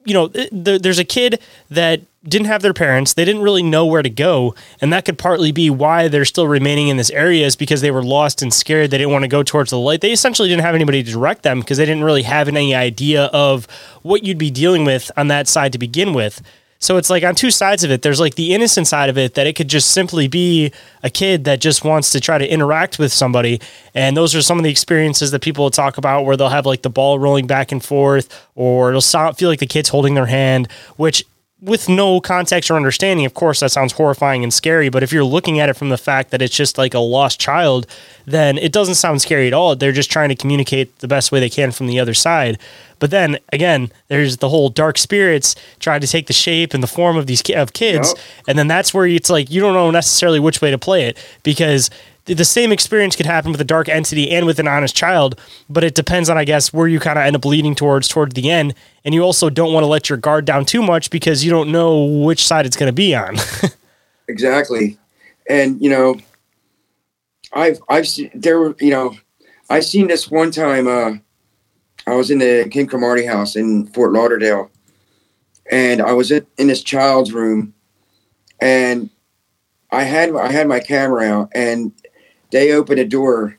you know, th- there's a kid that didn't have their parents. They didn't really know where to go. And that could partly be why they're still remaining in this area is because they were lost and scared. They didn't want to go towards the light. They essentially didn't have anybody to direct them because they didn't really have any idea of what you'd be dealing with on that side to begin with. So it's like on two sides of it. There's like the innocent side of it that it could just simply be a kid that just wants to try to interact with somebody. And those are some of the experiences that people will talk about where they'll have like the ball rolling back and forth or it'll feel like the kid's holding their hand, which with no context or understanding, of course, that sounds horrifying and scary. But if you're looking at it from the fact that it's just like a lost child, then it doesn't sound scary at all. They're just trying to communicate the best way they can from the other side. But then again, there's the whole dark spirits trying to take the shape and the form of these ki- of kids, Yep. and then that's where it's like you don't know necessarily which way to play it because the same experience could happen with a dark entity and with an honest child, but it depends on I guess where you kind of end up leading towards towards the end, and you also don't want to let your guard down too much because you don't know which side it's going to be on. Exactly, and you know, I've I've seen there you know, I seen this one time. Uh, I was in the King Cromartie house in Fort Lauderdale, and I was in, in this child's room, and I had I had my camera out, and they opened a door.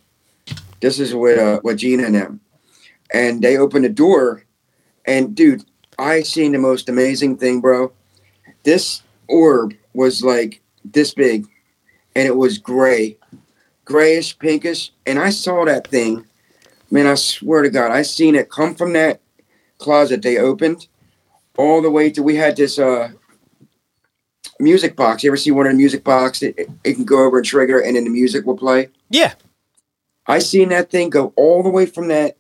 This is with uh, with Gina and them, and they opened a door, and dude, I seen the most amazing thing, bro. This orb was like this big and it was gray grayish pinkish and i saw that thing man i swear to god i seen it come from that closet they opened all the way to we had this uh music box you ever see one of the music box it, it, can go over and trigger and then the music will play yeah, I seen that thing go all the way from that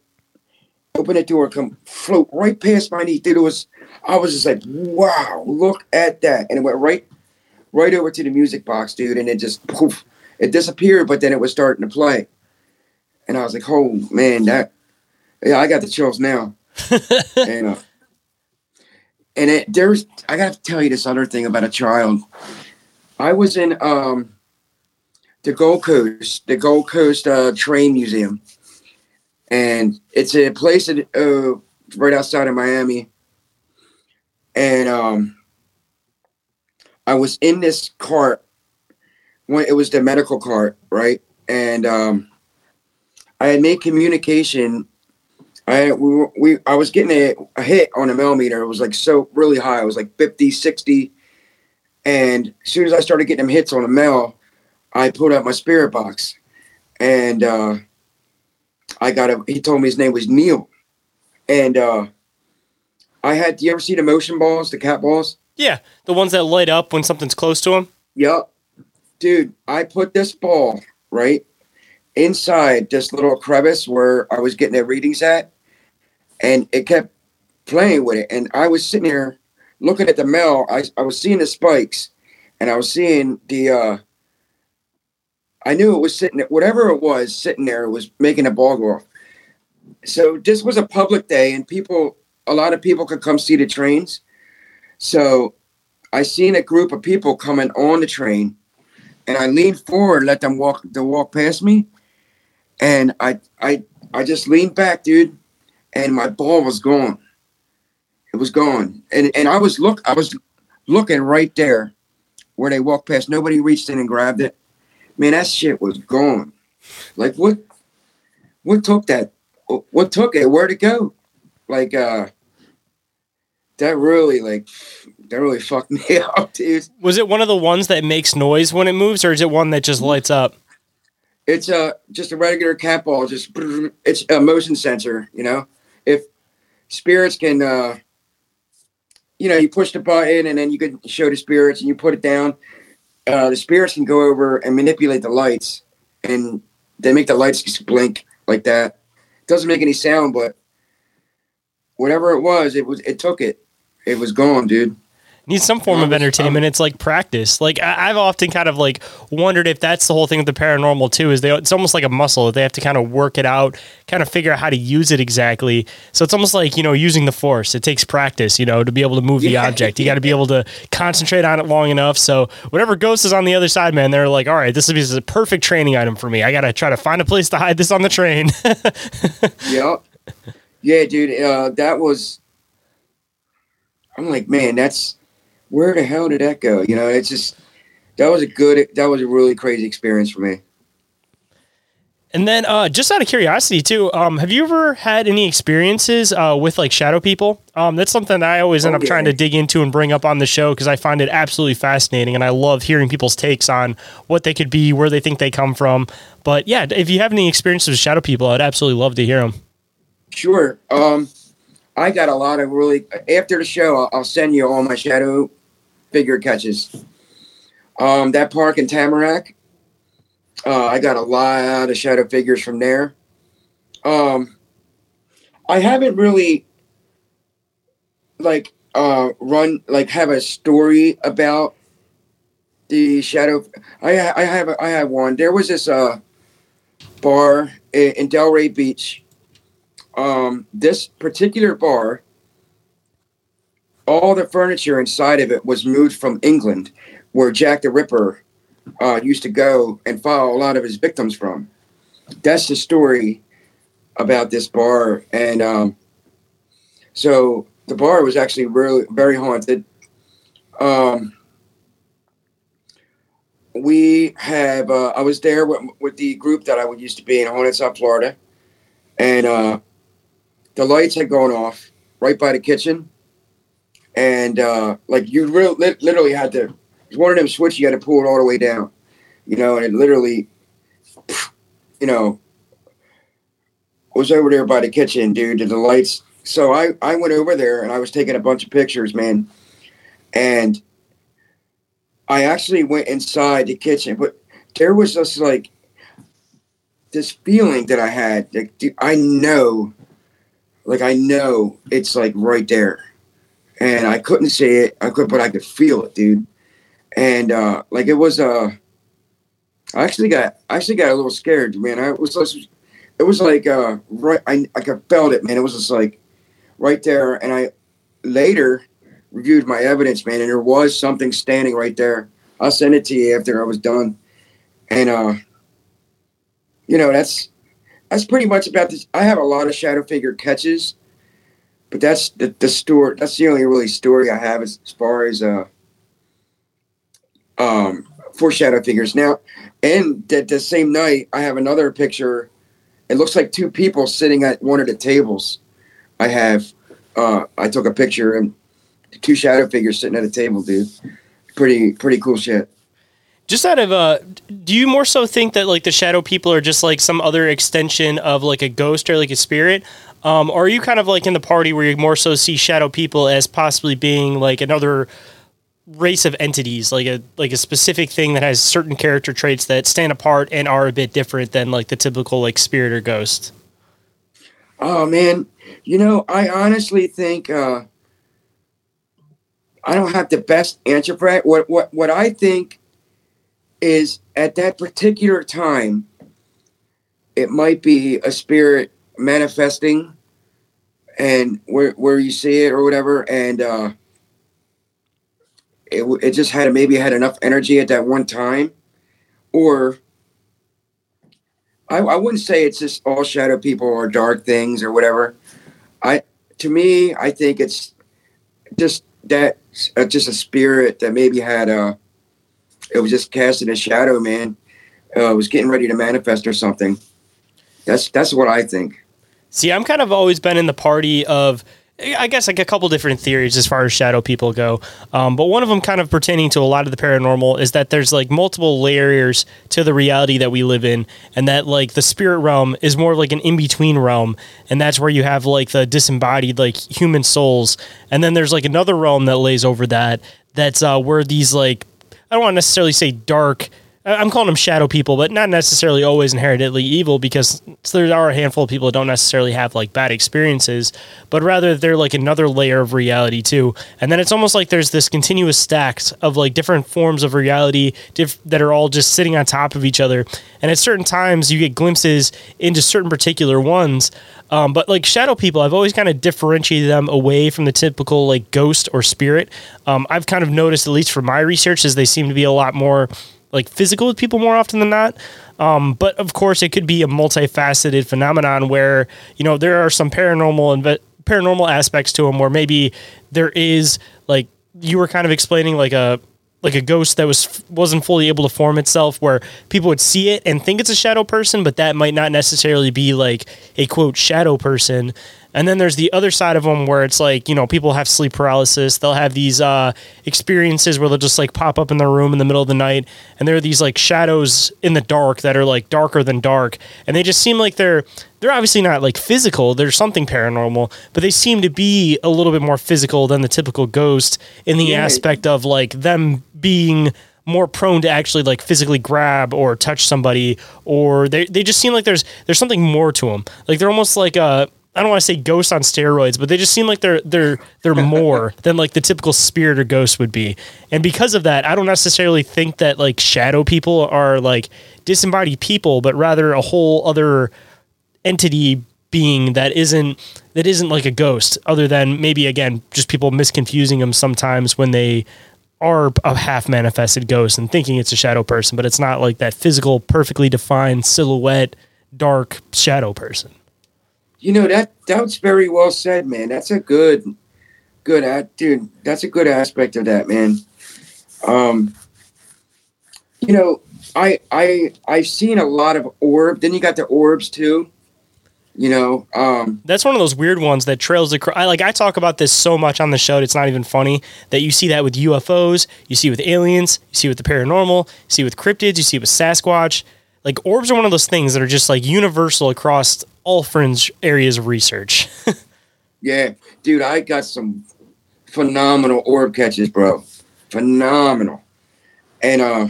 open the door, come float right past my knee. Dude, it was I was just like, wow, look at that. And it went right right over to the music box, dude, and it just poof, it disappeared, but then it was starting to play. And I was like, oh man, that yeah, I got the chills now. and uh, and it there's I gotta tell you this other thing about a child. I was in um the Gold Coast, the Gold Coast uh, Train Museum, and it's a place that, uh, right outside of Miami. And um, I was in this cart when it was the medical cart, right? And um, I had made communication. I we, we I was getting a, a hit on a Mel meter. It was like so really high. It was like 50, 60. And as soon as I started getting them hits on the Mel, I pulled out my spirit box, and uh, I got a. He told me his name was Neil, and uh, I had. Do you ever see the motion balls, the cat balls? yeah, the ones that light up when something's close to them. Yup, dude. I put this ball right inside this little crevice where I was getting the readings at, and it kept playing with it. And I was sitting here looking at the Mel. I I was seeing the spikes, and I was seeing the. uh I knew it was sitting there, whatever it was sitting there was making a ball go off. So this was a public day and people a lot of people could come see the trains. So I seen a group of people coming on the train and I leaned forward, let them walk to walk past me. And I I I just leaned back, dude. And my ball was gone. It was gone, and and I was look I was looking right there where they walked past. Nobody reached in and grabbed it. Man, that shit was gone. Like what? What took that? What took it? Where'd it go? Like uh, that really like that really fucked me up, dude. Was it one of the ones that makes noise when it moves, or is it one that just lights up? It's a uh, just a regular cat ball. Just it's a motion sensor. You know, spirits can, uh, you know, you push the button and then you can show the spirits and you put it down. Uh, the spirits can go over and manipulate the lights, and they make the lights just blink like that. It doesn't make any sound, but whatever it was, it was it took it. It was gone, dude needs some form of entertainment. It's like practice. Like I, have often kind of like wondered if that's the whole thing with the paranormal too. Is they it's almost like a muscle. They have to kind of work it out, kind of figure out how to use it exactly. So it's almost like you know using the force. It takes practice, you know, to be able to move the object. You got to be able to concentrate on it long enough. So whatever ghost is on the other side, man, they're like, all right, this is a perfect training item for me. I got to try to find a place to hide this on the train. yeah, yeah, dude. Uh, that was. I'm like, man, that's where the hell did that go? You know, it's just that was a good, that was a really crazy experience for me. And then, uh, just out of curiosity, too, um, have you ever had any experiences uh, with like shadow people? Um, that's something that I always end oh, up trying to dig into and bring up on the show because I find it absolutely fascinating, and I love hearing people's takes on what they could be, where they think they come from. But yeah, if you have any experiences with shadow people, I'd absolutely love to hear them. Sure. Um, I got a lot of really after the show. I'll, I'll send you all my shadow figure catches. Um, that park in Tamarac, uh, I got a lot of shadow figures from there. Um, I haven't really like uh, run like have a story about the shadow. I I have I have one. There was this uh, bar in, in Delray Beach. Um, this particular bar all the furniture inside of it was moved from England, where Jack the Ripper uh, used to go and follow a lot of his victims from. That's the story about this bar, and um, so the bar was actually really very haunted. Um, we have uh, I was there with, with, the group that I would used to be in Haunted South Florida, and uh, the lights had gone off right by the kitchen and uh, like you really literally had to. One of them switches you had to pull it all the way down, you know, and it literally, you know, was over there by the kitchen, dude. The lights. So I I went over there and I was taking a bunch of pictures, man, and I actually went inside the kitchen, but there was just like this feeling that I had. Like, I know, like I know it's like right there and I couldn't say it. I could, but I could feel it, dude. And uh, like it was, uh, I actually got, I actually got a little scared, man. I was, it was like, uh, right, I, I felt it, man. It was just like right there. And I later reviewed my evidence, man, and there was something standing right there. I'll send it to you after I was done. And uh, you know, that's that's pretty much about this. I have a lot of shadow figure catches but that's the, the story. That's the only really story I have as, as far as uh, um, foreshadow figures. Now, and that the same night, I have another picture. It looks like two people sitting at one of the tables. I have. Uh, I took a picture and two shadow figures sitting at a table, dude. Pretty pretty cool shit. Just out of uh, do you more so think that like the shadow people are just like some other extension of like a ghost or like a spirit, um, or are you kind of like in the party where you more so see shadow people as possibly being like another race of entities, like a like a specific thing that has certain character traits that stand apart and are a bit different than like the typical like spirit or ghost? Oh man, you know, I honestly think uh, I don't have the best answer for that. What what what I think is at that particular time, it might be a spirit manifesting and where where you see it or whatever and uh it, it just had maybe had enough energy at that one time or I, I wouldn't say it's just all shadow people or dark things or whatever I to me, I think it's just that uh, just a spirit that maybe had a. It was just casting a shadow, man. Uh, was getting ready to manifest or something. That's that's what I think. See, I'm kind of always been in the party of I guess like a couple different theories as far as shadow people go. Um, but one of them kind of pertaining to a lot of the paranormal is that there's like multiple layers to the reality that we live in, and that like the spirit realm is more like an in between realm, and that's where you have like the disembodied like human souls, and then there's like another realm that lays over that. That's uh, where these like I don't want to necessarily say dark I'm calling them shadow people, but not necessarily always inherently evil because there are a handful of people that don't necessarily have like bad experiences, but rather they're like another layer of reality too. And then it's almost like there's this continuous stacks of like different forms of reality diff- that are all just sitting on top of each other. And at certain times, you get glimpses into certain particular ones. Um, but like shadow people, I've always kind of differentiated them away from the typical like ghost or spirit. Um, I've kind of noticed, at least from my research, is they seem to be a lot more like physical with people more often than not. Um, but of course, it could be a multifaceted phenomenon where you know there are some paranormal and paranormal aspects to them, where maybe there is like you were kind of explaining like a like a ghost that was wasn't fully able to form itself where people would see it and think it's a shadow person but that might not necessarily be like a quote shadow person and then there's the other side of them where it's like, you know, people have sleep paralysis. They'll have these uh, experiences where they'll just like pop up in their room in the middle of the night. And there are these like shadows in the dark that are like darker than dark. And they just seem like they're, they're obviously not like physical. There's something paranormal, but they seem to be a little bit more physical than the typical ghost in the yeah. aspect of like them being more prone to actually like physically grab or touch somebody or they, they just seem like there's there's something more to them like they're almost like a I don't want to say ghosts on steroids, but they just seem like they're they're they're more than like the typical spirit or ghost would be. And because of that, I don't necessarily think that like shadow people are like disembodied people, but rather a whole other entity being that isn't that isn't like a ghost other than maybe again just people misconfusing them sometimes when they are a half manifested ghost and thinking it's a shadow person but it's not like that physical perfectly defined silhouette dark shadow person you know that that's very well said, man. That's a good, good dude. That's a good aspect of that, man. Um, you know, I I I've seen a lot of orb. Then you got the orbs too. You know, um, that's one of those weird ones that trails across. I like I talk about this so much on the show. It's not even funny that you see that with UFOs, you see with aliens, you see with the paranormal, you see with cryptids, you see with Sasquatch. Like orbs are one of those things that are just like universal across all fringe areas of research. yeah, dude, I got some phenomenal orb catches, bro. Phenomenal. And uh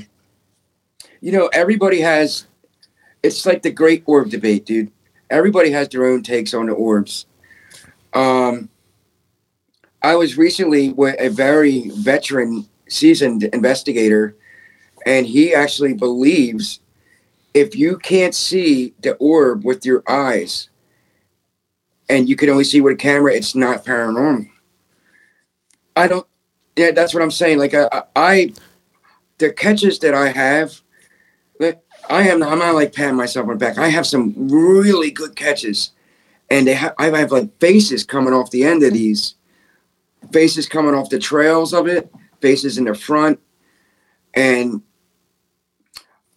you know, everybody has it's like the great orb debate, dude. Everybody has their own takes on the orbs. Um I was recently with a very veteran seasoned investigator and he actually believes if you can't see the orb with your eyes and you can only see with a camera, it's not paranormal. I don't, yeah, that's what I'm saying. Like, I, I the catches that I have, I am, I'm not like patting myself on the back. I have some really good catches. And they have, I have like faces coming off the end of these, faces coming off the trails of it, faces in the front. And,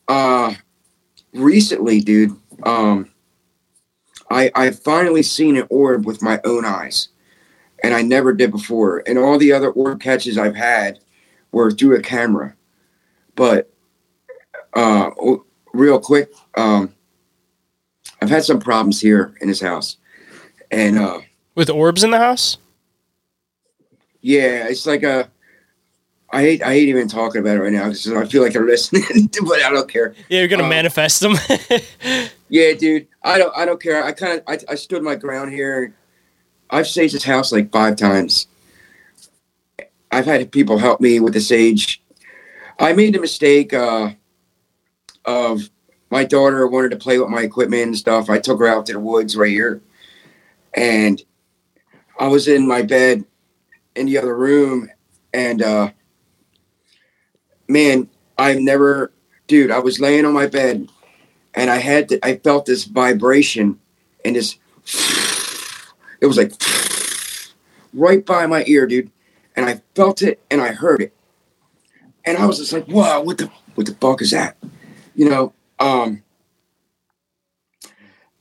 uh, recently, dude, um, I I finally seen an orb with my own eyes, and I never did before. And all the other orb catches I've had were through a camera. But uh, real quick, um, I've had some problems here in this house, and uh, with orbs in the house. Yeah, it's like a I hate I hate even talking about it right now because I feel like they're listening, but I don't care. Yeah, you're gonna um, manifest them. yeah, dude. I don't I don't care. I kind of I, I stood my ground here. I've saged this house like five times. I've had people help me with the sage. I made the mistake uh, of my daughter wanted to play with my equipment and stuff. I took her out to the woods right here, and I was in my bed in the other room, and uh, man, I've never, dude, I was laying on my bed and I had, to, I felt this vibration and this, it was like right by my ear, dude. And I felt it and I heard it. And I was just like, wow, what the what the fuck is that? You know, um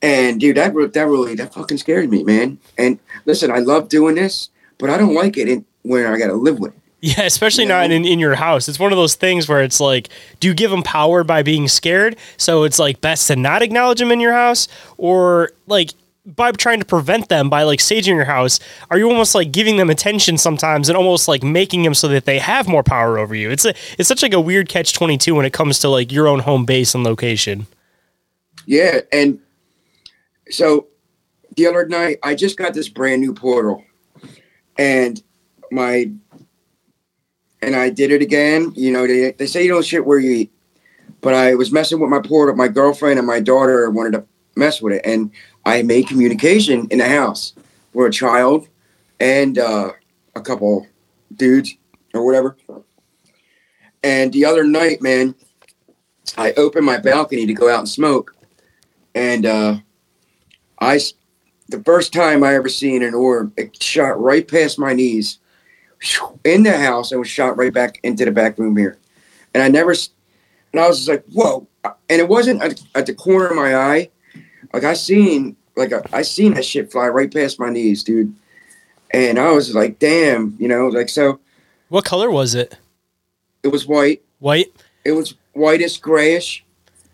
and dude, that that really that fucking scared me, man. And listen, I love doing this, but I don't like it in, when I got to live with it. Yeah, especially Yeah. not in, in your house. It's one of those things where it's like, do you give them power by being scared? So it's like best to not acknowledge them in your house, or like by trying to prevent them by like staging your house. Are you almost like giving them attention sometimes and almost like making them so that they have more power over you? It's a it's such like a weird catch twenty two when it comes to like your own home base and location. Yeah, and so the other night I just got this brand new portal, and my and I did it again. You know, they they say you don't shit where you eat, but I was messing with my portal. My girlfriend and my daughter wanted to mess with it, and I made communication in the house for a child and uh, a couple dudes or whatever. And the other night, man, I opened my balcony to go out and smoke, and uh, I, the first time I ever seen an orb, it shot right past my knees, in the house, and was shot right back into the back room here, and I never, and I was just like, whoa, and it wasn't at, at the corner of my eye, like I seen, like I, I seen that shit fly right past my knees, dude, and I was like, damn, you know, like so, What color was it? it was white. White. it was whitish grayish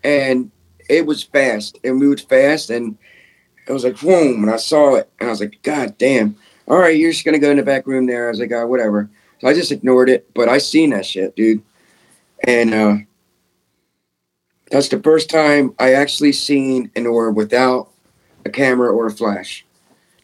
and it was fast it moved fast and it was like boom and i saw it and i was like god damn all right you're just gonna go in the back room there i was like oh, whatever so i just ignored it but i seen that shit dude and uh that's the first time i actually seen an orb without a camera or a flash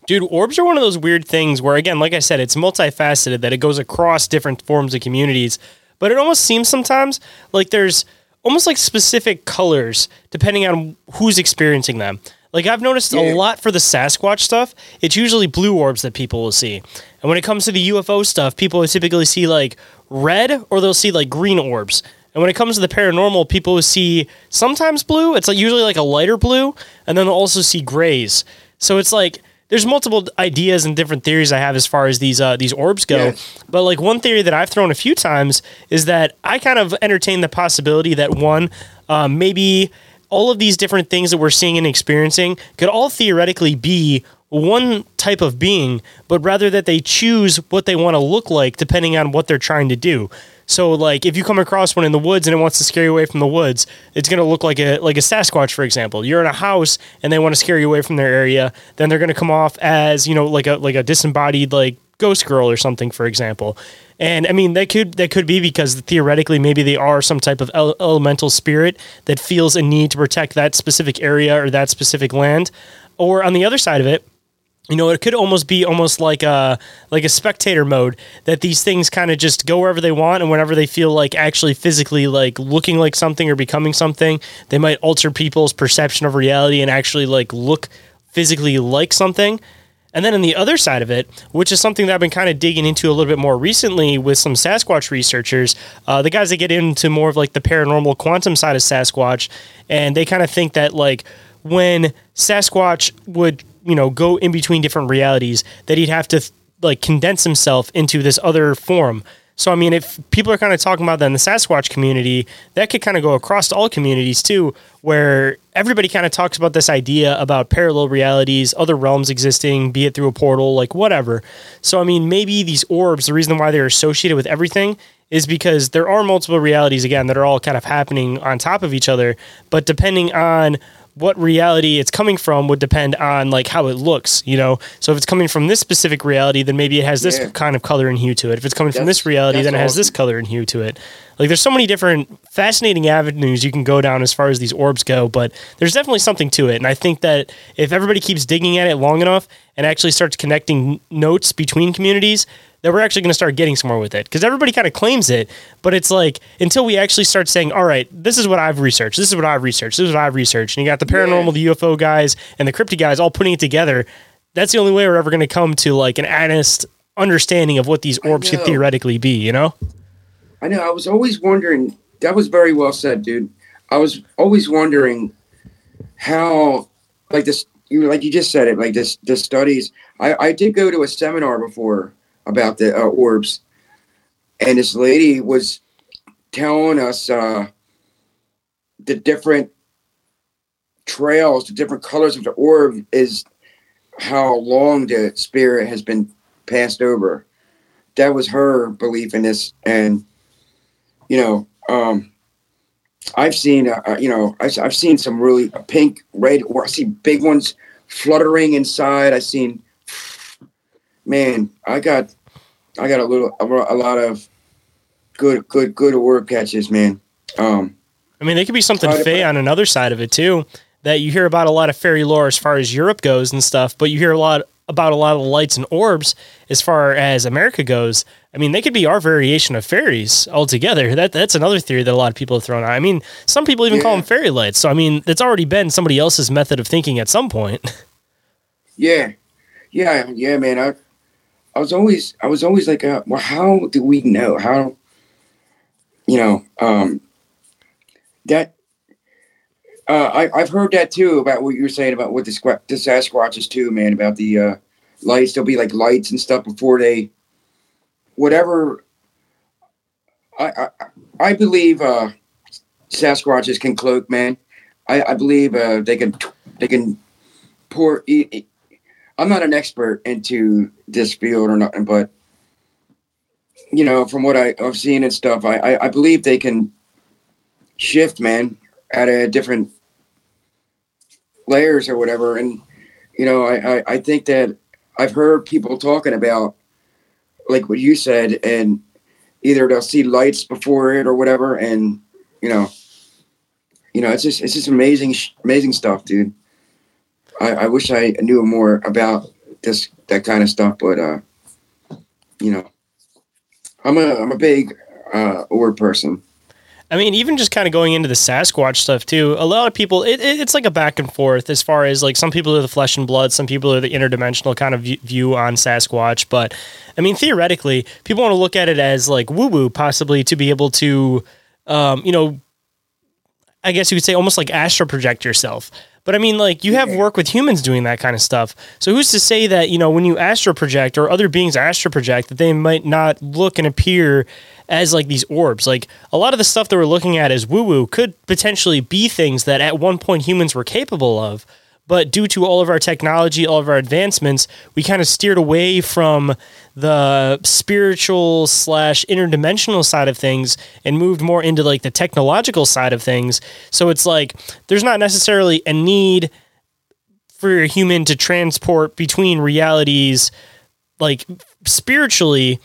Dude, orbs are one of those weird things where, again, like I said, it's multifaceted, that it goes across different forms of communities. But it almost seems sometimes like there's almost like specific colors depending on who's experiencing them. Like I've noticed a lot for the Sasquatch stuff, it's usually blue orbs that people will see. And when it comes to the UFO stuff, people will typically see like red or they'll see like green orbs. And when it comes to the paranormal, people will see sometimes blue. It's like usually like a lighter blue, and then they'll also see grays. So it's like there's multiple ideas and different theories I have as far as these uh, these orbs go. Yes. But like one theory that I've thrown a few times is that I kind of entertain the possibility that one, um, maybe all of these different things that we're seeing and experiencing could all theoretically be one type of being, but rather that they choose what they want to look like depending on what they're trying to do. So like if you come across one in the woods and it wants to scare you away from the woods, it's going to look like a like a Sasquatch for example. You're in a house and they want to scare you away from their area, then they're going to come off as, you know, like a like a disembodied like ghost girl or something for example. And I mean that could that could be because theoretically maybe they are some type of ele- elemental spirit that feels a need to protect that specific area or that specific land. Or on the other side of it, you know, it could almost be almost like a like a spectator mode that these things kind of just go wherever they want and whenever they feel like actually physically like looking like something or becoming something, they might alter people's perception of reality and actually like look physically like something. And then on the other side of it, which is something that I've been kind of digging into a little bit more recently with some Sasquatch researchers, uh, the guys that get into more of like the paranormal quantum side of Sasquatch, and they kind of think that like when Sasquatch would, you know, go in between different realities, that he'd have to like condense himself into this other form. So I mean, if people are kind of talking about that in the Sasquatch community, that could kind of go across to all communities too, where everybody kind of talks about this idea about parallel realities, other realms existing, be it through a portal, like whatever. So I mean, maybe these orbs, the reason why they're associated with everything is because there are multiple realities again that are all kind of happening on top of each other, but depending on what reality it's coming from would depend on like how it looks, you know. So if it's coming from this specific reality, then maybe it has this Yeah. kind of color and hue to it. If it's coming from this reality, then it has this color and hue to it. Like there's so many different fascinating avenues you can go down as far as these orbs go, but there's definitely something to it. And I think that if everybody keeps digging at it long enough and actually starts connecting notes between communities, that we're actually going to start getting somewhere with it because everybody kind of claims it, but it's like until we actually start saying, "All right, this is what I've researched. This is what I've researched. This is what I've researched," and you got the paranormal, the UFO guys, and the cryptid guys all putting it together. That's the only way we're ever going to come to like an honest understanding of what these orbs could theoretically be. You know? I know. I was always wondering. That was very well said, dude. I was always wondering how, like this, you like you just said it, like this the studies. I I did go to a seminar before about the uh, orbs, and this lady was telling us uh, the different trails, the different colors of the orb is how long the spirit has been passed over. That was her belief in this, and you know, um, I've seen, uh, uh you know, I, have seen some really pink, red, or I see big ones fluttering inside. I've seen, man, I got, I got a little, a, lot of good, good, good orb catches, man. Um, I mean, they could be something fey on another side of it too that you hear about a lot of fairy lore as far as Europe goes and stuff, but you hear a lot about a lot of the lights and orbs as far as America goes. I mean, they could be our variation of fairies altogether. That that's another theory that a lot of people have thrown out. I mean, some people even yeah. call them fairy lights. So I mean, it's already been somebody else's method of thinking at some point. Yeah, yeah, yeah, man. I I was always I was always like, uh, well, how do we know how? You know, um, that uh, I, I've heard that too about what you were saying about what the, squ- the Sasquatches too, man. About the uh, lights, there'll be like lights and stuff before they, whatever. I I, I believe uh, Sasquatches can cloak, man. I, I believe uh, they can they can pour. I'm not an expert into this field or nothing, but you know, from what I, have seen and stuff, I, I, I believe they can shift, man, at a different layers or whatever. And you know, I, I, I think that I've heard people talking about like what you said, and either they'll see lights before it or whatever, and you know, you know, it's just it's just amazing, amazing stuff, dude. I, I wish I knew more about this that kind of stuff, but uh, you know, I'm a I'm a big uh, word person. I mean, even just kind of going into the Sasquatch stuff too. A lot of people, it, it, it's like a back and forth as far as like some people are the flesh and blood, some people are the interdimensional kind of view on Sasquatch. But I mean, theoretically, people want to look at it as like woo woo, possibly to be able to, um, you know, I guess you could say almost like astral project yourself. But I mean, like you have work with humans doing that kind of stuff. So who's to say that you know when you astral project or other beings astral project that they might not look and appear as like these orbs? Like a lot of the stuff that we're looking at as woo woo could potentially be things that at one point humans were capable of. But due to all of our technology, all of our advancements, we kind of steered away from the spiritual slash interdimensional side of things and moved more into like the technological side of things. So it's like there's not necessarily a need for a human to transport between realities like spiritually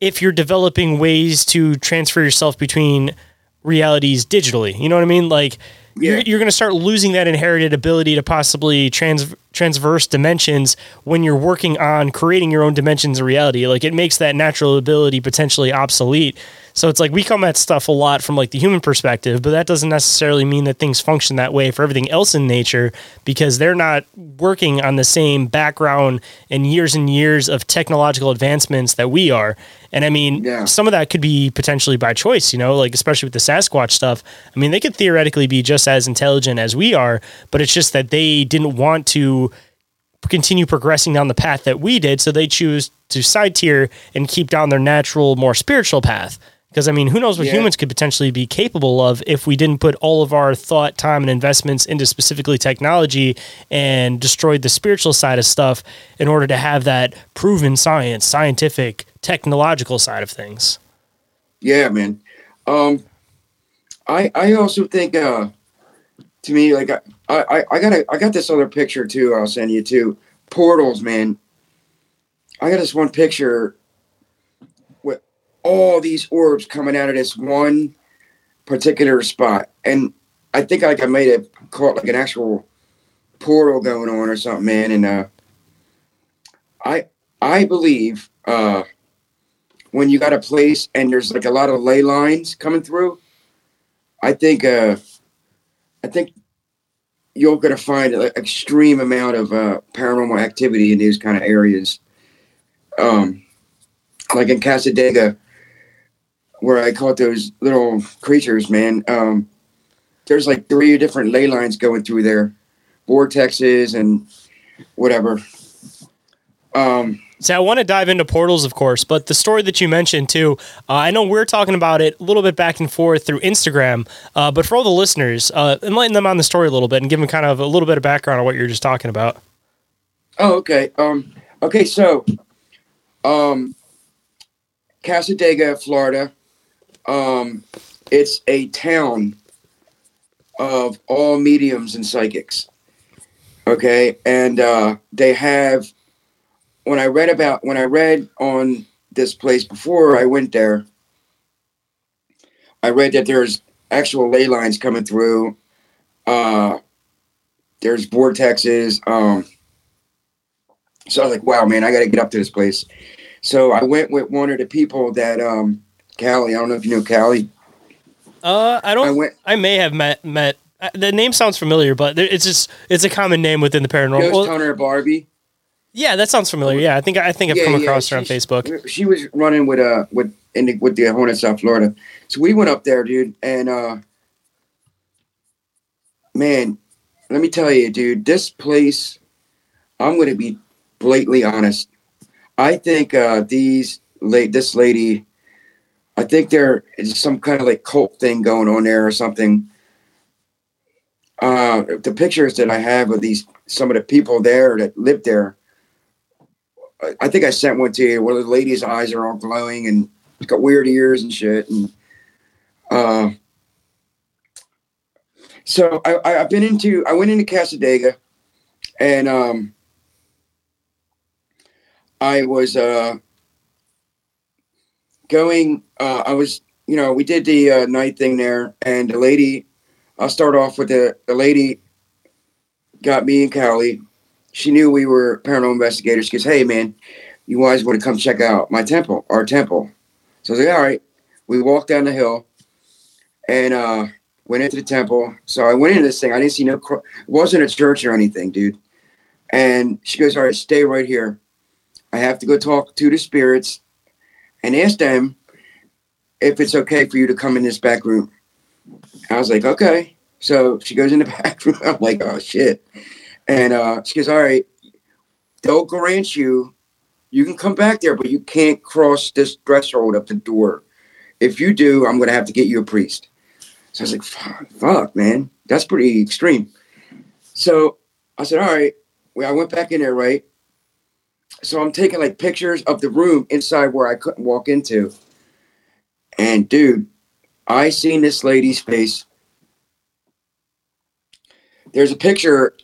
if you're developing ways to transfer yourself between realities digitally. You know what I mean? Like yeah. you're, you're going to start losing that inherited ability to possibly trans transverse dimensions when you're working on creating your own dimensions of reality. Like it makes that natural ability potentially obsolete. So it's like we come at stuff a lot from like the human perspective, but that doesn't necessarily mean that things function that way for everything else in nature because they're not working on the same background and years and years of technological advancements that we are. And I mean, yeah. some of that could be potentially by choice, you know, like especially with the Sasquatch stuff. I mean, they could theoretically be just as intelligent as we are, but it's just that they didn't want to continue progressing down the path that we did. So they choose to side tier and keep down their natural, more spiritual path. Because I mean, who knows what yeah. humans could potentially be capable of if we didn't put all of our thought, time, and investments into specifically technology and destroyed the spiritual side of stuff in order to have that proven science, scientific, technological side of things. Yeah, man. Um, I I also think uh, to me like I, I I got a, I got this other picture too. I'll send you too. Portals, man. I got this one picture all these orbs coming out of this one particular spot, and I think like I made it caught like an actual portal going on or something, man. And uh, I I believe uh, when you got a place and there's like a lot of ley lines coming through, I think uh, I think you're to find an extreme amount of uh, paranormal activity in these kind of areas. Um, like in Cassadaga, where I caught those little creatures, man. Um, there's like three different ley lines going through there, vortexes, and whatever. Um, So I want to dive into portals, of course, but the story that you mentioned too, uh, I know we're talking about it a little bit back and forth through Instagram, uh, but for all the listeners, uh, enlighten them on the story a little bit and give them kind of a little bit of background on what you're just talking about. Oh, okay. Um, okay, so, um, Cassadaga, Florida. Um, it's a town of all mediums and psychics. Okay, and uh, they have. When I read about when I read on this place before I went there, I read that there's actual ley lines coming through. Uh, there's vortexes. Um, so I was like, wow, man, I got to get up to this place. So I went with one of the people that, um, Callie, I don't know if you know Callie. Uh, I don't. I I, may have met met. Uh, the name sounds familiar, but it's just it's a common name within the paranormal. Ghost Well, Hunter Barbie. yeah, that sounds familiar. Yeah, I think I think I've Yeah, come yeah, across her on Facebook. She was running with, uh, with, in the, with the Hornet South Florida. So we went up there, dude. And, uh, man, let me tell you, dude, this place, I'm going to be blatantly honest. I think, uh, these, late, this lady, I think there is some kind of like cult thing going on there or something. Uh, the pictures that I have of these some of the people there that lived there, I- think I sent one to you. Where the lady's eyes are all glowing and got weird ears and shit. And uh, so I, I've been into. I went into Cassadaga, and um, I was uh, going. Uh, I was, you know, we did the uh, night thing there, and the lady. I'll start off with the the lady. Got me and Callie. She knew we were paranormal investigators. She goes, "Hey, man, you guys want to come check out my temple, our temple?" So I was like, "All right." We walked down the hill, and uh, went into the temple. So I went into this thing. I didn't see no. Cro- it wasn't a church or anything, dude. And she goes, "All right, stay right here. I have to go talk to the spirits, and ask them if it's okay for you to come in this back room." I was like, "Okay." So she goes in the back room. I'm like, "Oh shit!" And uh, she goes, "All right, they'll grant you. You can come back there, but you can't cross this threshold up the door. If you do, I'm gonna have to get you a priest." So I was like, fuck, fuck, man, that's pretty extreme. So I said, all right. Well, I went back in there, right? So I'm taking like pictures of the room inside where I couldn't walk into. And dude, I seen this lady's face. There's a picture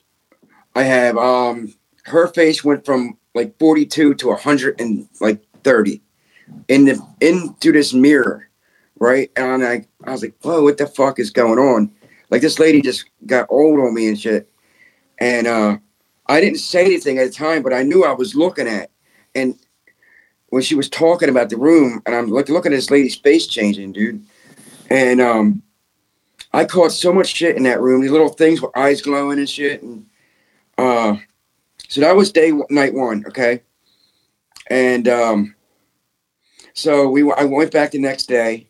I have. Um, her face went from like 42 to 100 and like 30 in the into this mirror right? And I, I was like, whoa, what the fuck is going on? Like this lady just got old on me and shit. And uh, I didn't say anything at the time, but I knew I was looking at. And when she was talking about the room, and I'm look, looking at this lady's face changing, dude. And um, I caught so much shit in that room. These little things with eyes glowing and shit. And uh, so that was day night one, okay. And um, so we, I went back the next day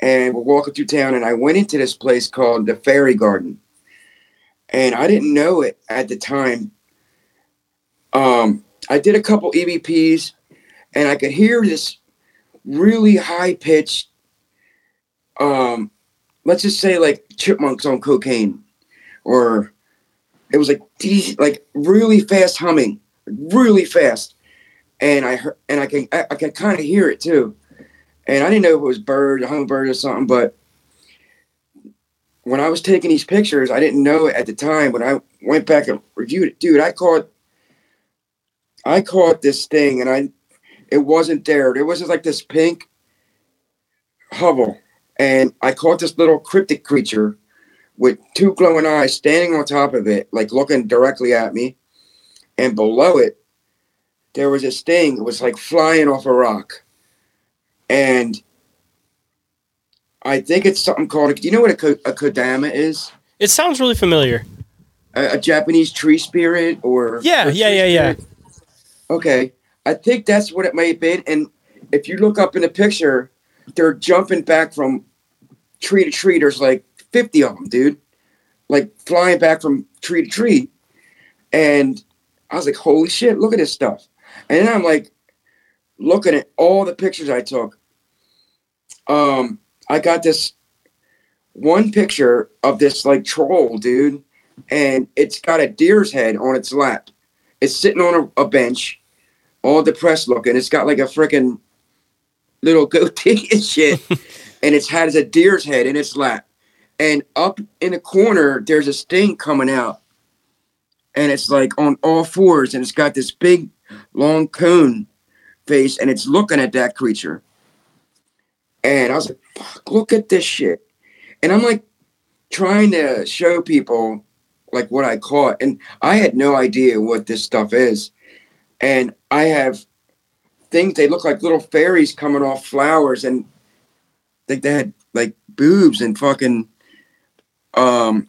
and we're walking through town and i went into this place called the fairy garden and i didn't know it at the time um i did a couple evps and i could hear this really high pitched um let's just say like chipmunks on cocaine or it was like like really fast humming really fast and i heard and i can i, I can kind of hear it too and I didn't know if it was bird, hummingbird, or something. But when I was taking these pictures, I didn't know it at the time. When I went back and reviewed it, dude, I caught, I caught this thing, and I, it wasn't there. There was just like this pink hovel, and I caught this little cryptic creature with two glowing eyes standing on top of it, like looking directly at me, and below it, there was this thing. It was like flying off a rock and I think it's something called. Do you know what a, a kodama is? It sounds really familiar. A, a Japanese tree spirit, or Yeah, yeah, yeah, yeah. Okay, I think that's what it may have been. And if you look up in the picture, they're jumping back from tree to tree. There's like fifty of them, dude, like flying back from tree to tree. And I was like, holy shit, look at this stuff. And then I'm like looking at all the pictures I took. Um, I got this one picture of this like troll, dude, and it's got a deer's head on its lap. It's sitting on a, a bench, all depressed looking. It's got like a freaking little goatee and shit, and it's has a deer's head in its lap. And up in the corner, there's a sting coming out, and it's like on all fours, and it's got this big, long cone face, and it's looking at that creature. And I was like, "Fuck! Look at this shit!" And I'm like trying to show people like what I caught, and I had no idea what this stuff is. And I have things they look like little fairies coming off flowers, and think they had like boobs and fucking um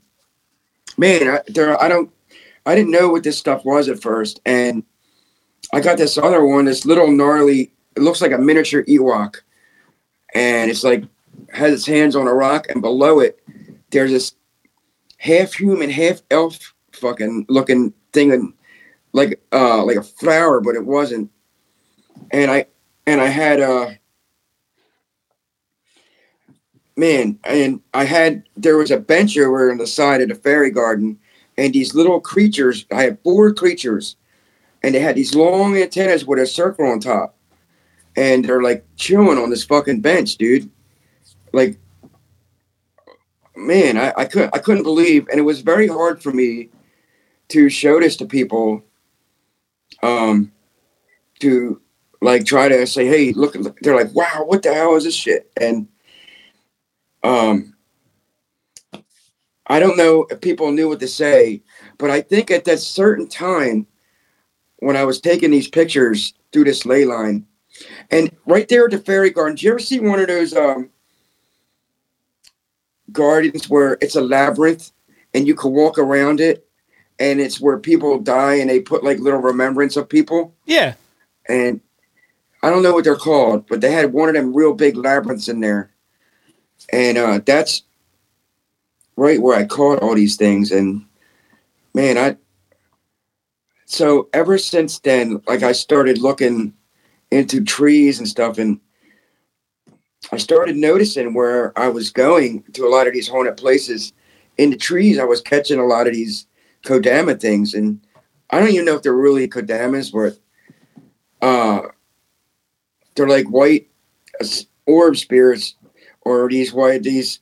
man I, there I don't I didn't know what this stuff was at first. And I got this other one this little gnarly it looks like a miniature Ewok. And it's like has its hands on a rock and below it there's this half human half elf fucking looking thing and like uh like a flower but it wasn't and I and I had uh man, and I had there was a bench over on the side of the fairy garden, and these little creatures. I had four creatures, and they had these long antennas with a circle on top, and they're like chilling on this fucking bench, dude. Like, man, I, I couldn't I couldn't believe, and it was very hard for me to show this to people. Um, to like try to say, hey, look, look, they're like, wow, what the hell is this shit? And um, I don't know if people knew what to say, but I think at that certain time when I was taking these pictures through this ley line, and right there at the fairy garden, do you ever see one of those um, gardens where it's a labyrinth and you can walk around it, and it's where people die and they put like little remembrance of people? Yeah. And I don't know what they're called, but they had one of them real big labyrinths in there and uh, that's right where I caught all these things. And man, I so ever since then, like I started looking into trees and stuff, and I started noticing where I was going to a lot of these haunted places. In the trees, I was catching a lot of these kodama things, and I don't even know if they're really kodamas, but uh, they're like white uh, orb spirits or these white these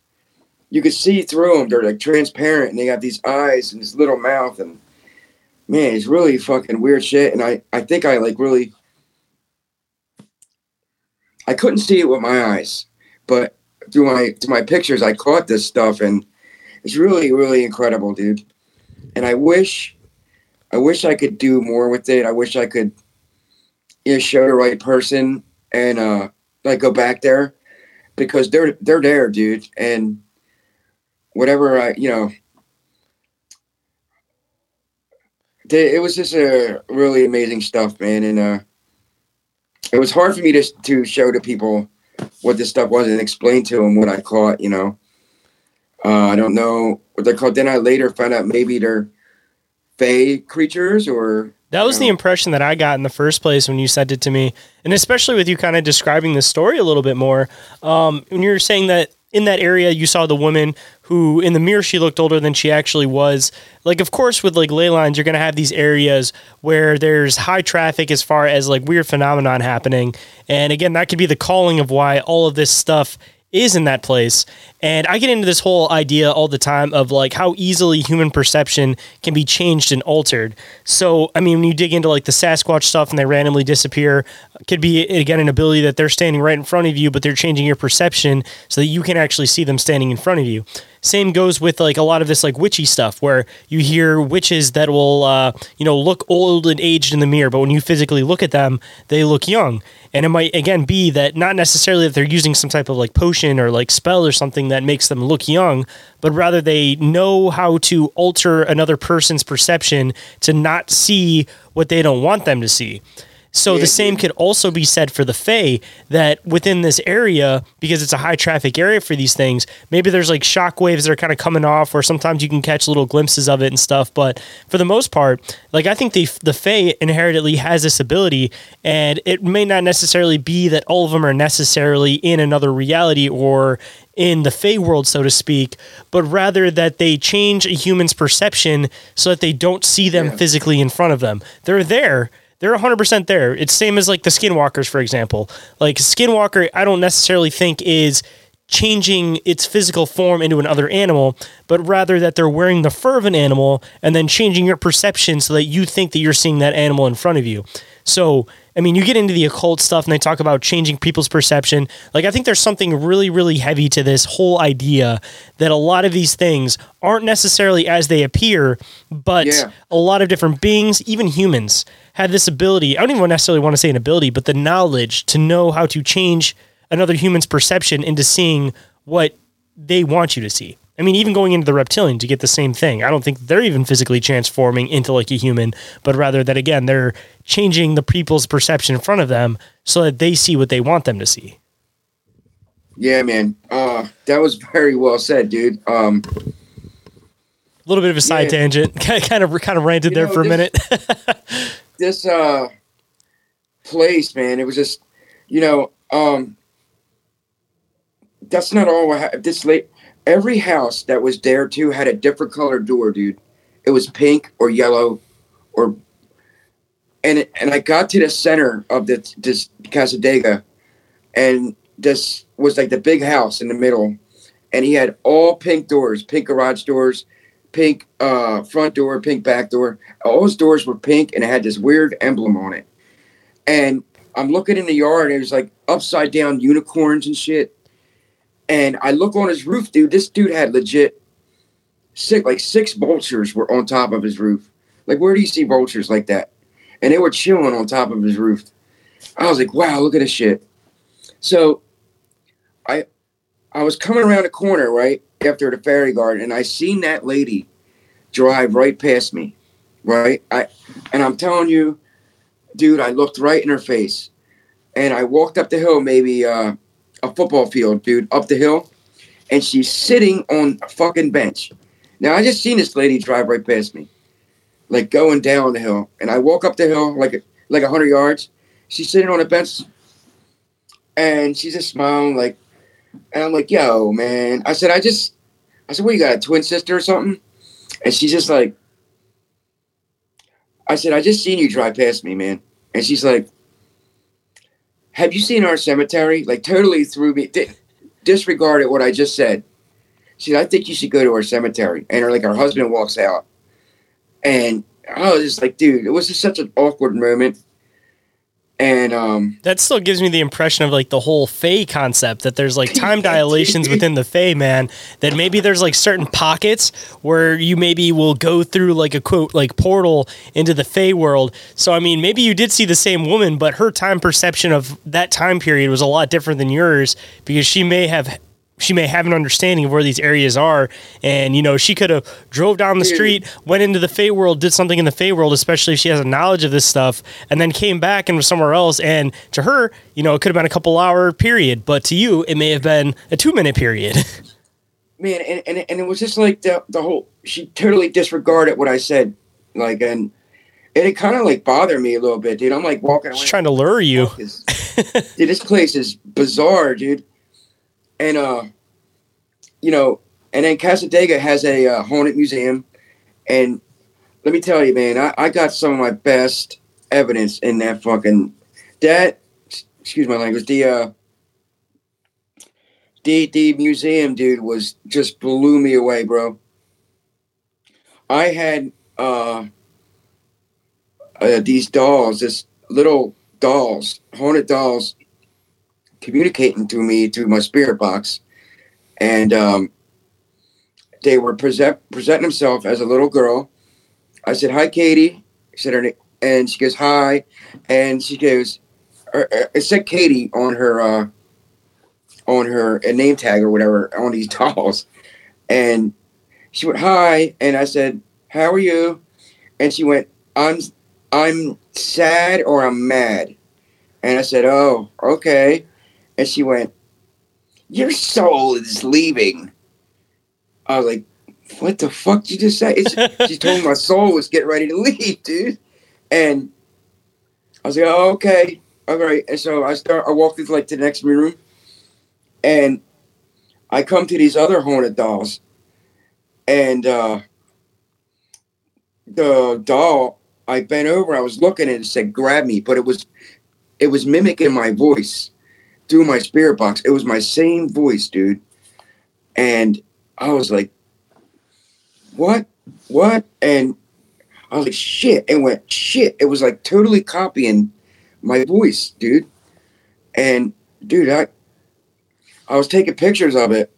you could see through them. They're like transparent, and they got these eyes and this little mouth, and man, it's really fucking weird shit. And I I think I like really I couldn't see it with my eyes, but through my through my pictures, I caught this stuff, and it's really really incredible, dude. And I wish I wish I could do more with it. I wish I could you know show the right person and uh like go back there because they're they're there, dude. And whatever I, you know, they, it was just a really amazing stuff, man. And uh, it was hard for me to to show to people what this stuff was and explain to them what I caught. You know, uh, I don't know what they're called. Then I later found out maybe they're fey creatures or that was the impression that I got in the first place when you sent it to me, and especially with you kind of describing the story a little bit more. Um, when you were saying that in that area you saw the woman who in the mirror she looked older than she actually was. Like, of course, with like ley lines, you're gonna have these areas where there's high traffic as far as like weird phenomenon happening, and again, that could be the calling of why all of this stuff is in that place. And I get into this whole idea all the time of like how easily human perception can be changed and altered. So, I mean, when you dig into like the Sasquatch stuff and they randomly disappear, could be again an ability that they're standing right in front of you, but they're changing your perception so that you can actually see them standing in front of you. Same goes with like a lot of this like witchy stuff where you hear witches that will uh, you know look old and aged in the mirror, but when you physically look at them, they look young. And it might again be that not necessarily that they're using some type of like potion or like spell or something that makes them look young, but rather they know how to alter another person's perception to not see what they don't want them to see. So the same could also be said for the Fae that within this area, because it's a high traffic area for these things, maybe there's like shock waves that are kind of coming off, or sometimes you can catch little glimpses of it and stuff. But for the most part, like I think the the Fae inherently has this ability, and it may not necessarily be that all of them are necessarily in another reality or in the Fey world, so to speak, but rather that they change a human's perception so that they don't see them Yeah. physically in front of them. They're there. They're 100% there. It's same as like the skinwalkers, for example. Like skinwalker, I don't necessarily think is changing its physical form into another animal, but rather that they're wearing the fur of an animal and then changing your perception so that you think that you're seeing that animal in front of you. So, I mean, you get into the occult stuff and they talk about changing people's perception. Like, I think there's something really, really heavy to this whole idea that a lot of these things aren't necessarily as they appear, but Yeah. a lot of different beings, even humans, have this ability. I don't even necessarily want to say an ability, but the knowledge to know how to change another human's perception into seeing what they want you to see. I mean, even going into the reptilian to get the same thing. I don't think they're even physically transforming into like a human, but rather that again, they're changing the people's perception in front of them so that they see what they want them to see. Yeah, man. Uh, that was very well said, dude. Um, A little bit of a side Yeah. tangent. kind of kind of ranted You there know, for a this- minute. this uh place, man, it was just, you know, um, that's not all. I ha- this late, every house that was there too had a different color door, dude. It was pink or yellow, or, and it, and I got to the center of the this Cassadaga, and this was like the big house in the middle, and he had all pink doors, pink garage doors, pink uh front door, pink back door. All his doors were pink, and it had this weird emblem on it. And I'm looking in the yard, and it was like upside down unicorns and shit. And I look on his roof, dude. This dude had legit six, like six vultures were on top of his roof. Like, where do you see vultures like that? And they were chilling on top of his roof. I was like, wow, look at this shit. So, I, I was coming around the corner right after the fairy garden, and I seen that lady drive right past me, right? I, and I'm telling you, dude, I looked right in her face, and I walked up the hill, maybe uh, a football field, dude, up the hill, and she's sitting on a fucking bench. Now I just seen this lady drive right past me, like going down the hill, and I walk up the hill like like hundred yards. She's sitting on a bench, and she's just smiling like, and I'm like, "Yo, man," I said, "I just," I said, "What you got, a twin sister or something?" And she's just like, I said, "I just seen you drive past me, man," and she's like, "Have you seen our cemetery?" Like totally threw me, di- disregarded what I just said. She said, I think you should go to our cemetery. And her like her husband walks out. And I was just like, dude, it was just such an awkward moment. And um that still gives me the impression of like the whole Fey concept that there's like time dilations within the Fey, man. That maybe there's like certain pockets where you maybe will go through like a quote like portal into the Fey world. So I mean, maybe you did see the same woman, but her time perception of that time period was a lot different than yours because she may have she may have an understanding of where these areas are and you know she could have drove down the street went into the Fey world did something in the Fey world especially if she has a knowledge of this stuff and then came back and was somewhere else and to her you know it could have been a couple hour period but to you it may have been a two minute period man, and, and, and it was just like the the whole she totally disregarded what I said. Like and and it kind of like bothered me a little bit, dude. I'm like walking she's trying to lure you is- dude, this place is bizarre, dude. And uh, you know, and then Cassadaga has a uh, haunted museum, and let me tell you, man, I, I got some of my best evidence in that fucking that. Excuse my language. The uh, the the museum, dude, was just blew me away, bro. I had uh, uh these dolls, this little dolls, haunted dolls communicating to me through my spirit box. And um, they were present presenting themselves as a little girl. I said hi katie. She said her name and she goes hi. And she goes er, er, it said katie on her uh, on her a name tag or whatever on these dolls. And she went hi. And i said how are you? And she went i'm I'm sad or I'm mad. And I said, Oh, okay. And she went, Your soul is leaving. I was like, What the fuck did you just say? She told me my soul was getting ready to leave, dude. And I was like, Oh, okay. All right. And so I start I walked into like the next room and I come to these other haunted dolls. And uh the doll, I bent over, I was looking and it said grab me, but it was it was mimicking my voice through my spirit box. It was my same voice, dude. And I was like, what? What? And I was like, shit. It went shit. It was like totally copying my voice, dude. And dude, I I was taking pictures of it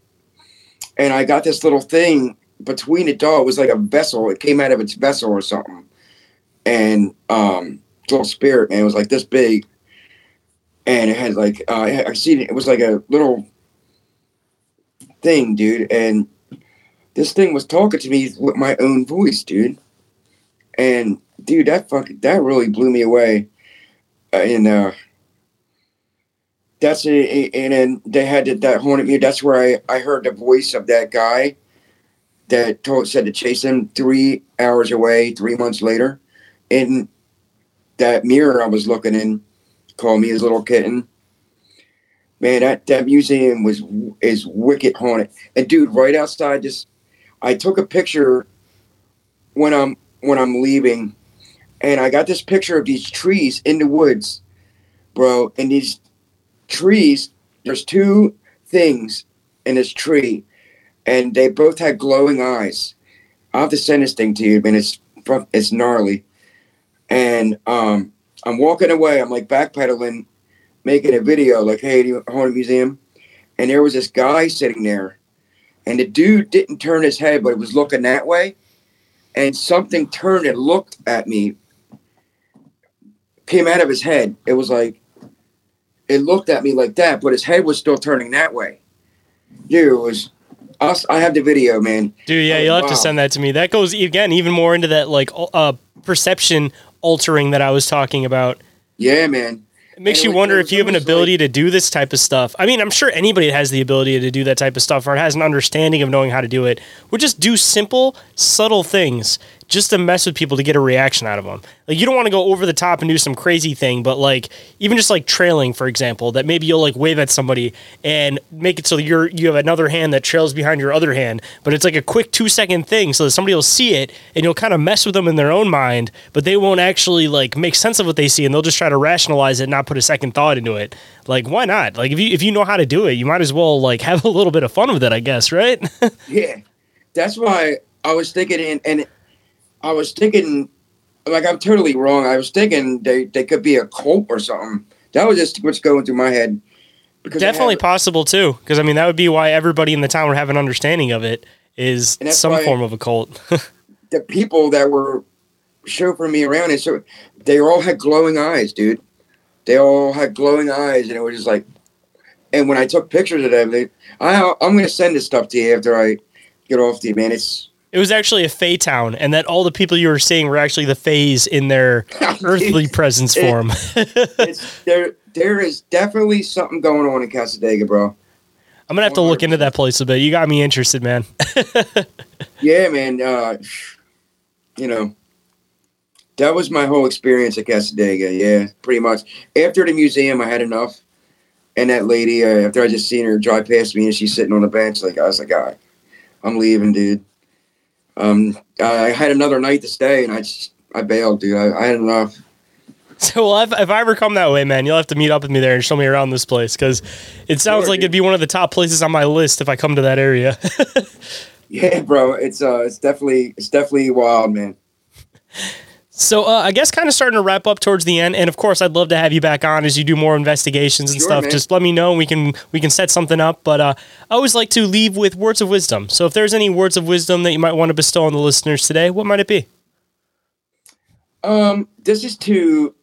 and I got this little thing between the doll. It was like a vessel. It came out of its vessel or something. And um little spirit, man, it was like this big. And it had like uh I seen it, it was like a little thing, dude. And this thing was talking to me with my own voice, dude. And dude, that fucking that really blew me away. Uh, and uh that's it. And then they had that, that haunted me. That's where I, I heard the voice of that guy that told said to chase him three hours away, three months later. In that mirror I was looking in, called me his little kitten. Man, that, that museum was is wicked haunted. And dude, right outside this, I took a picture when I'm when I'm leaving, and I got this picture of these trees in the woods, bro. And these trees, there's two things in this tree, and they both had glowing eyes. I'll have to send this thing to you, man. It's it's gnarly. And um, I'm walking away. I'm like backpedaling, making a video, like, hey, do you haunted museum? And there was this guy sitting there, and the dude didn't turn his head, but it was looking that way. And something turned and looked at me, came out of his head. It was like, it looked at me like that, but his head was still turning that way. Dude, it was. Us, I have the video, man. Dude, yeah, Oh, you'll have to send that to me. That goes again even more into that like uh, perception altering that I was talking about. Yeah, man. It makes And you was- wonder if you have an ability like- to do this type of stuff. I mean, I'm sure anybody that has the ability to do that type of stuff or has an understanding of knowing how to do it would just do simple, subtle things just to mess with people to get a reaction out of them. Like you don't want to go over the top and do some crazy thing, but like even just like trailing, for example, that maybe you'll like wave at somebody and make it so you're you have another hand that trails behind your other hand, but it's like a quick two second thing so that somebody will see it and you'll kind of mess with them in their own mind, but they won't actually like make sense of what they see and they'll just try to rationalize it and not put a second thought into it. Like why not? Like if you if you know how to do it, you might as well like have a little bit of fun with it, I guess, right? Yeah, that's why I was thinking, and, and I was thinking, like I'm totally wrong. I was thinking they, they could be a cult or something. That was just what's going through my head. Because Definitely have- possible too, because I mean that would be why everybody in the town would have an understanding of it is some form of a cult. the people that were chauffeuring me around, and so they all had glowing eyes, dude. They all had glowing eyes, and it was just like. And when I took pictures of them, they, I, I'm gonna send this stuff to you after I get off the man. It's it was actually a Fey town, and that all the people you were seeing were actually the Fays in their earthly presence It- form. there. There is definitely something going on in Cassadaga, bro. I'm gonna have to look into that place a bit. You got me interested, man. Yeah, man. Uh, you know, that was my whole experience at Cassadaga. Yeah, pretty much. After the museum, I had enough. And that lady, uh, after I just seen her drive past me and she's sitting on the bench, like I was like, all right, I'm leaving, dude. Um, I had another night to stay, and I just I bailed, dude. I, I had enough. So, well, if, if I ever come that way, man, you'll have to meet up with me there and show me around this place because it sounds Sure, like dude. it'd be one of the top places on my list if I come to that area. Yeah, bro. It's uh, it's definitely it's definitely wild, man. So uh, I guess kind of starting to wrap up towards the end, and of course I'd love to have you back on as you do more investigations and Sure, stuff. man. Just let me know, and we can we can set something up. But uh, I always like to leave with words of wisdom. So if there's any words of wisdom that you might want to bestow on the listeners today, what might it be? Um, this is to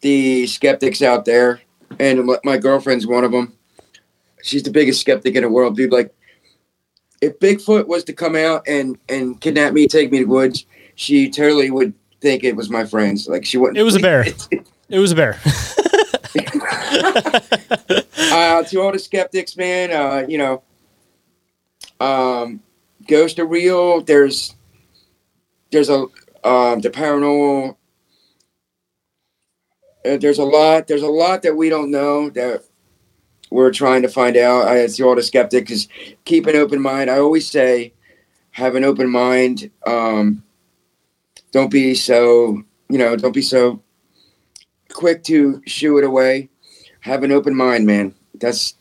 the skeptics out there, and my- my girlfriend's one of them. She's the biggest skeptic in the world, dude. Like, if Bigfoot was to come out and and kidnap me, take me to the woods, she totally would think it was my friends. Like she wouldn't. It was a bear. It was a bear. uh, to all the skeptics, man, uh, you know, um, ghosts are real. There's, there's a um, the paranormal. Uh, there's a lot. There's a lot that we don't know that we're trying to find out. I to all the skeptics keep an open mind. I always say, have an open mind. Um, don't be so you know. Don't be so quick to shoo it away. Have an open mind, man. That's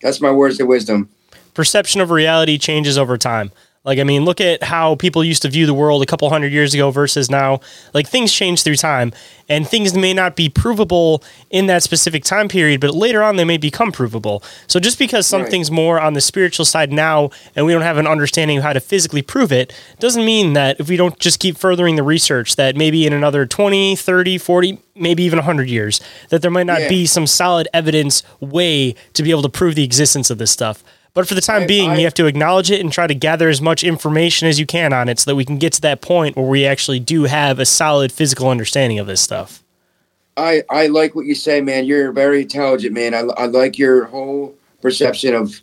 that's my words of wisdom. Perception of reality changes over time. Like, I mean, look at how people used to view the world a couple hundred years ago versus now. Like, things change through time, and things may not be provable in that specific time period, but later on they may become provable. So, just because something's right. more on the spiritual side now and we don't have an understanding of how to physically prove it, doesn't mean that if we don't just keep furthering the research, that maybe in another 20, 30, 40, maybe even 100 years, that there might not yeah. be some solid evidence way to be able to prove the existence of this stuff. But for the time I, being, I, you have to acknowledge it and try to gather as much information as you can on it so that we can get to that point where we actually do have a solid physical understanding of this stuff. I, I like what you say, man. You're very intelligent, man. I, I like your whole perception of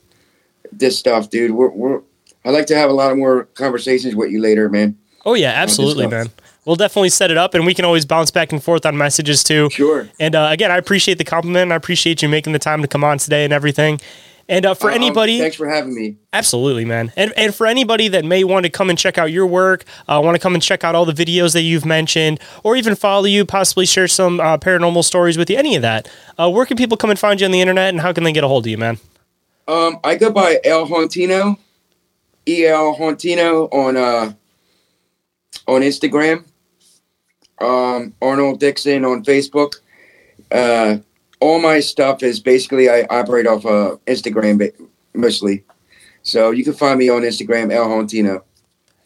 this stuff, dude. We're, we're, I'd like to have a lot of more conversations with you later, man. Oh, yeah, absolutely, man. We'll definitely set it up and we can always bounce back and forth on messages too. Sure. And uh, again, I appreciate the compliment. I appreciate you making the time to come on today and everything. And uh, for um, anybody, thanks for having me. Absolutely, man. And and for anybody that may want to come and check out your work, uh, want to come and check out all the videos that you've mentioned, or even follow you, possibly share some uh, paranormal stories with you, any of that. Uh, where can people come and find you on the internet, and how can they get a hold of you, man? Um, I go by El Hauntino, E L Hauntino on uh on Instagram. Um, Arnold Dixon on Facebook. All my stuff is basically I operate off uh, Instagram mostly. So you can find me on Instagram, El Hauntino.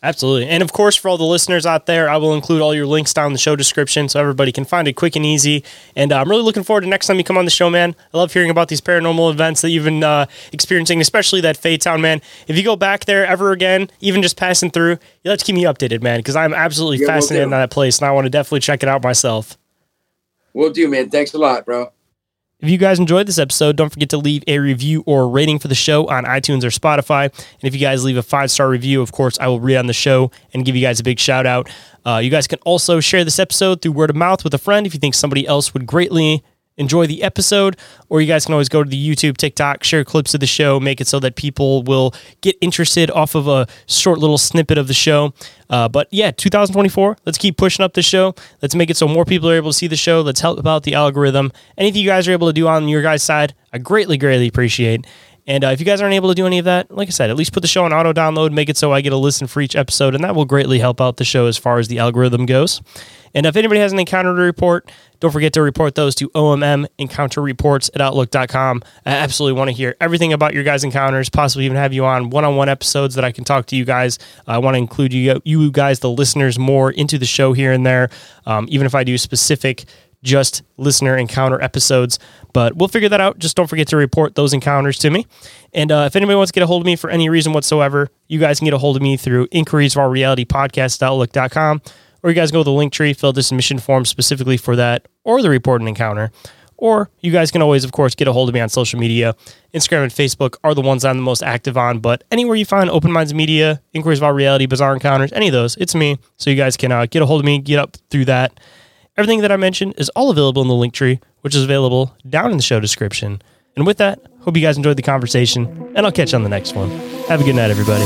Absolutely. And of course, for all the listeners out there, I will include all your links down in the show description so everybody can find it quick and easy. And uh, I'm really looking forward to next time you come on the show, man. I love hearing about these paranormal events that you've been uh, experiencing, especially that Faye Town, man. If you go back there ever again, even just passing through, you have to keep me updated, man, because I'm absolutely yeah, fascinated in that place and I want to definitely check it out myself. We'll do, man. Thanks a lot, bro. If you guys enjoyed this episode, don't forget to leave a review or rating for the show on iTunes or Spotify. And if you guys leave a five star review, of course, I will read on the show and give you guys a big shout out. Uh, you guys can also share this episode through word of mouth with a friend if you think somebody else would greatly enjoy the episode, or you guys can always go to the YouTube, TikTok, share clips of the show, make it so that people will get interested off of a short little snippet of the show. Uh, but yeah, 2024, let's keep pushing up the show. Let's make it so more people are able to see the show. Let's help out the algorithm. Anything you guys are able to do on your guys' side, I greatly, greatly appreciate. And uh, if you guys aren't able to do any of that, like I said, at least put the show on auto download, make it so I get a listen for each episode, and that will greatly help out the show as far as the algorithm goes. And if anybody has an encounter to report, don't forget to report those to OMM encounter reports at outlook.com. I absolutely want to hear everything about your guys' encounters, possibly even have you on one on one episodes that I can talk to you guys. I want to include you, you guys, the listeners, more into the show here and there, um, even if I do specific just listener encounter episodes. But we'll figure that out. Just don't forget to report those encounters to me. And uh, if anybody wants to get a hold of me for any reason whatsoever, you guys can get a hold of me through inquiries of our reality podcast outlook.com, or you guys go to the link tree, fill this submission form specifically for that, or the report and encounter. Or you guys can always, of course, get a hold of me on social media. Instagram and Facebook are the ones I'm the most active on, but anywhere you find Open Minds Media, Inquiries of our Reality, Bizarre Encounters, any of those, it's me. So you guys can uh, get a hold of me, get up through that. Everything that I mentioned is all available in the link tree, which is available down in the show description. And with that, hope you guys enjoyed the conversation, and I'll catch you on the next one. Have a good night, everybody.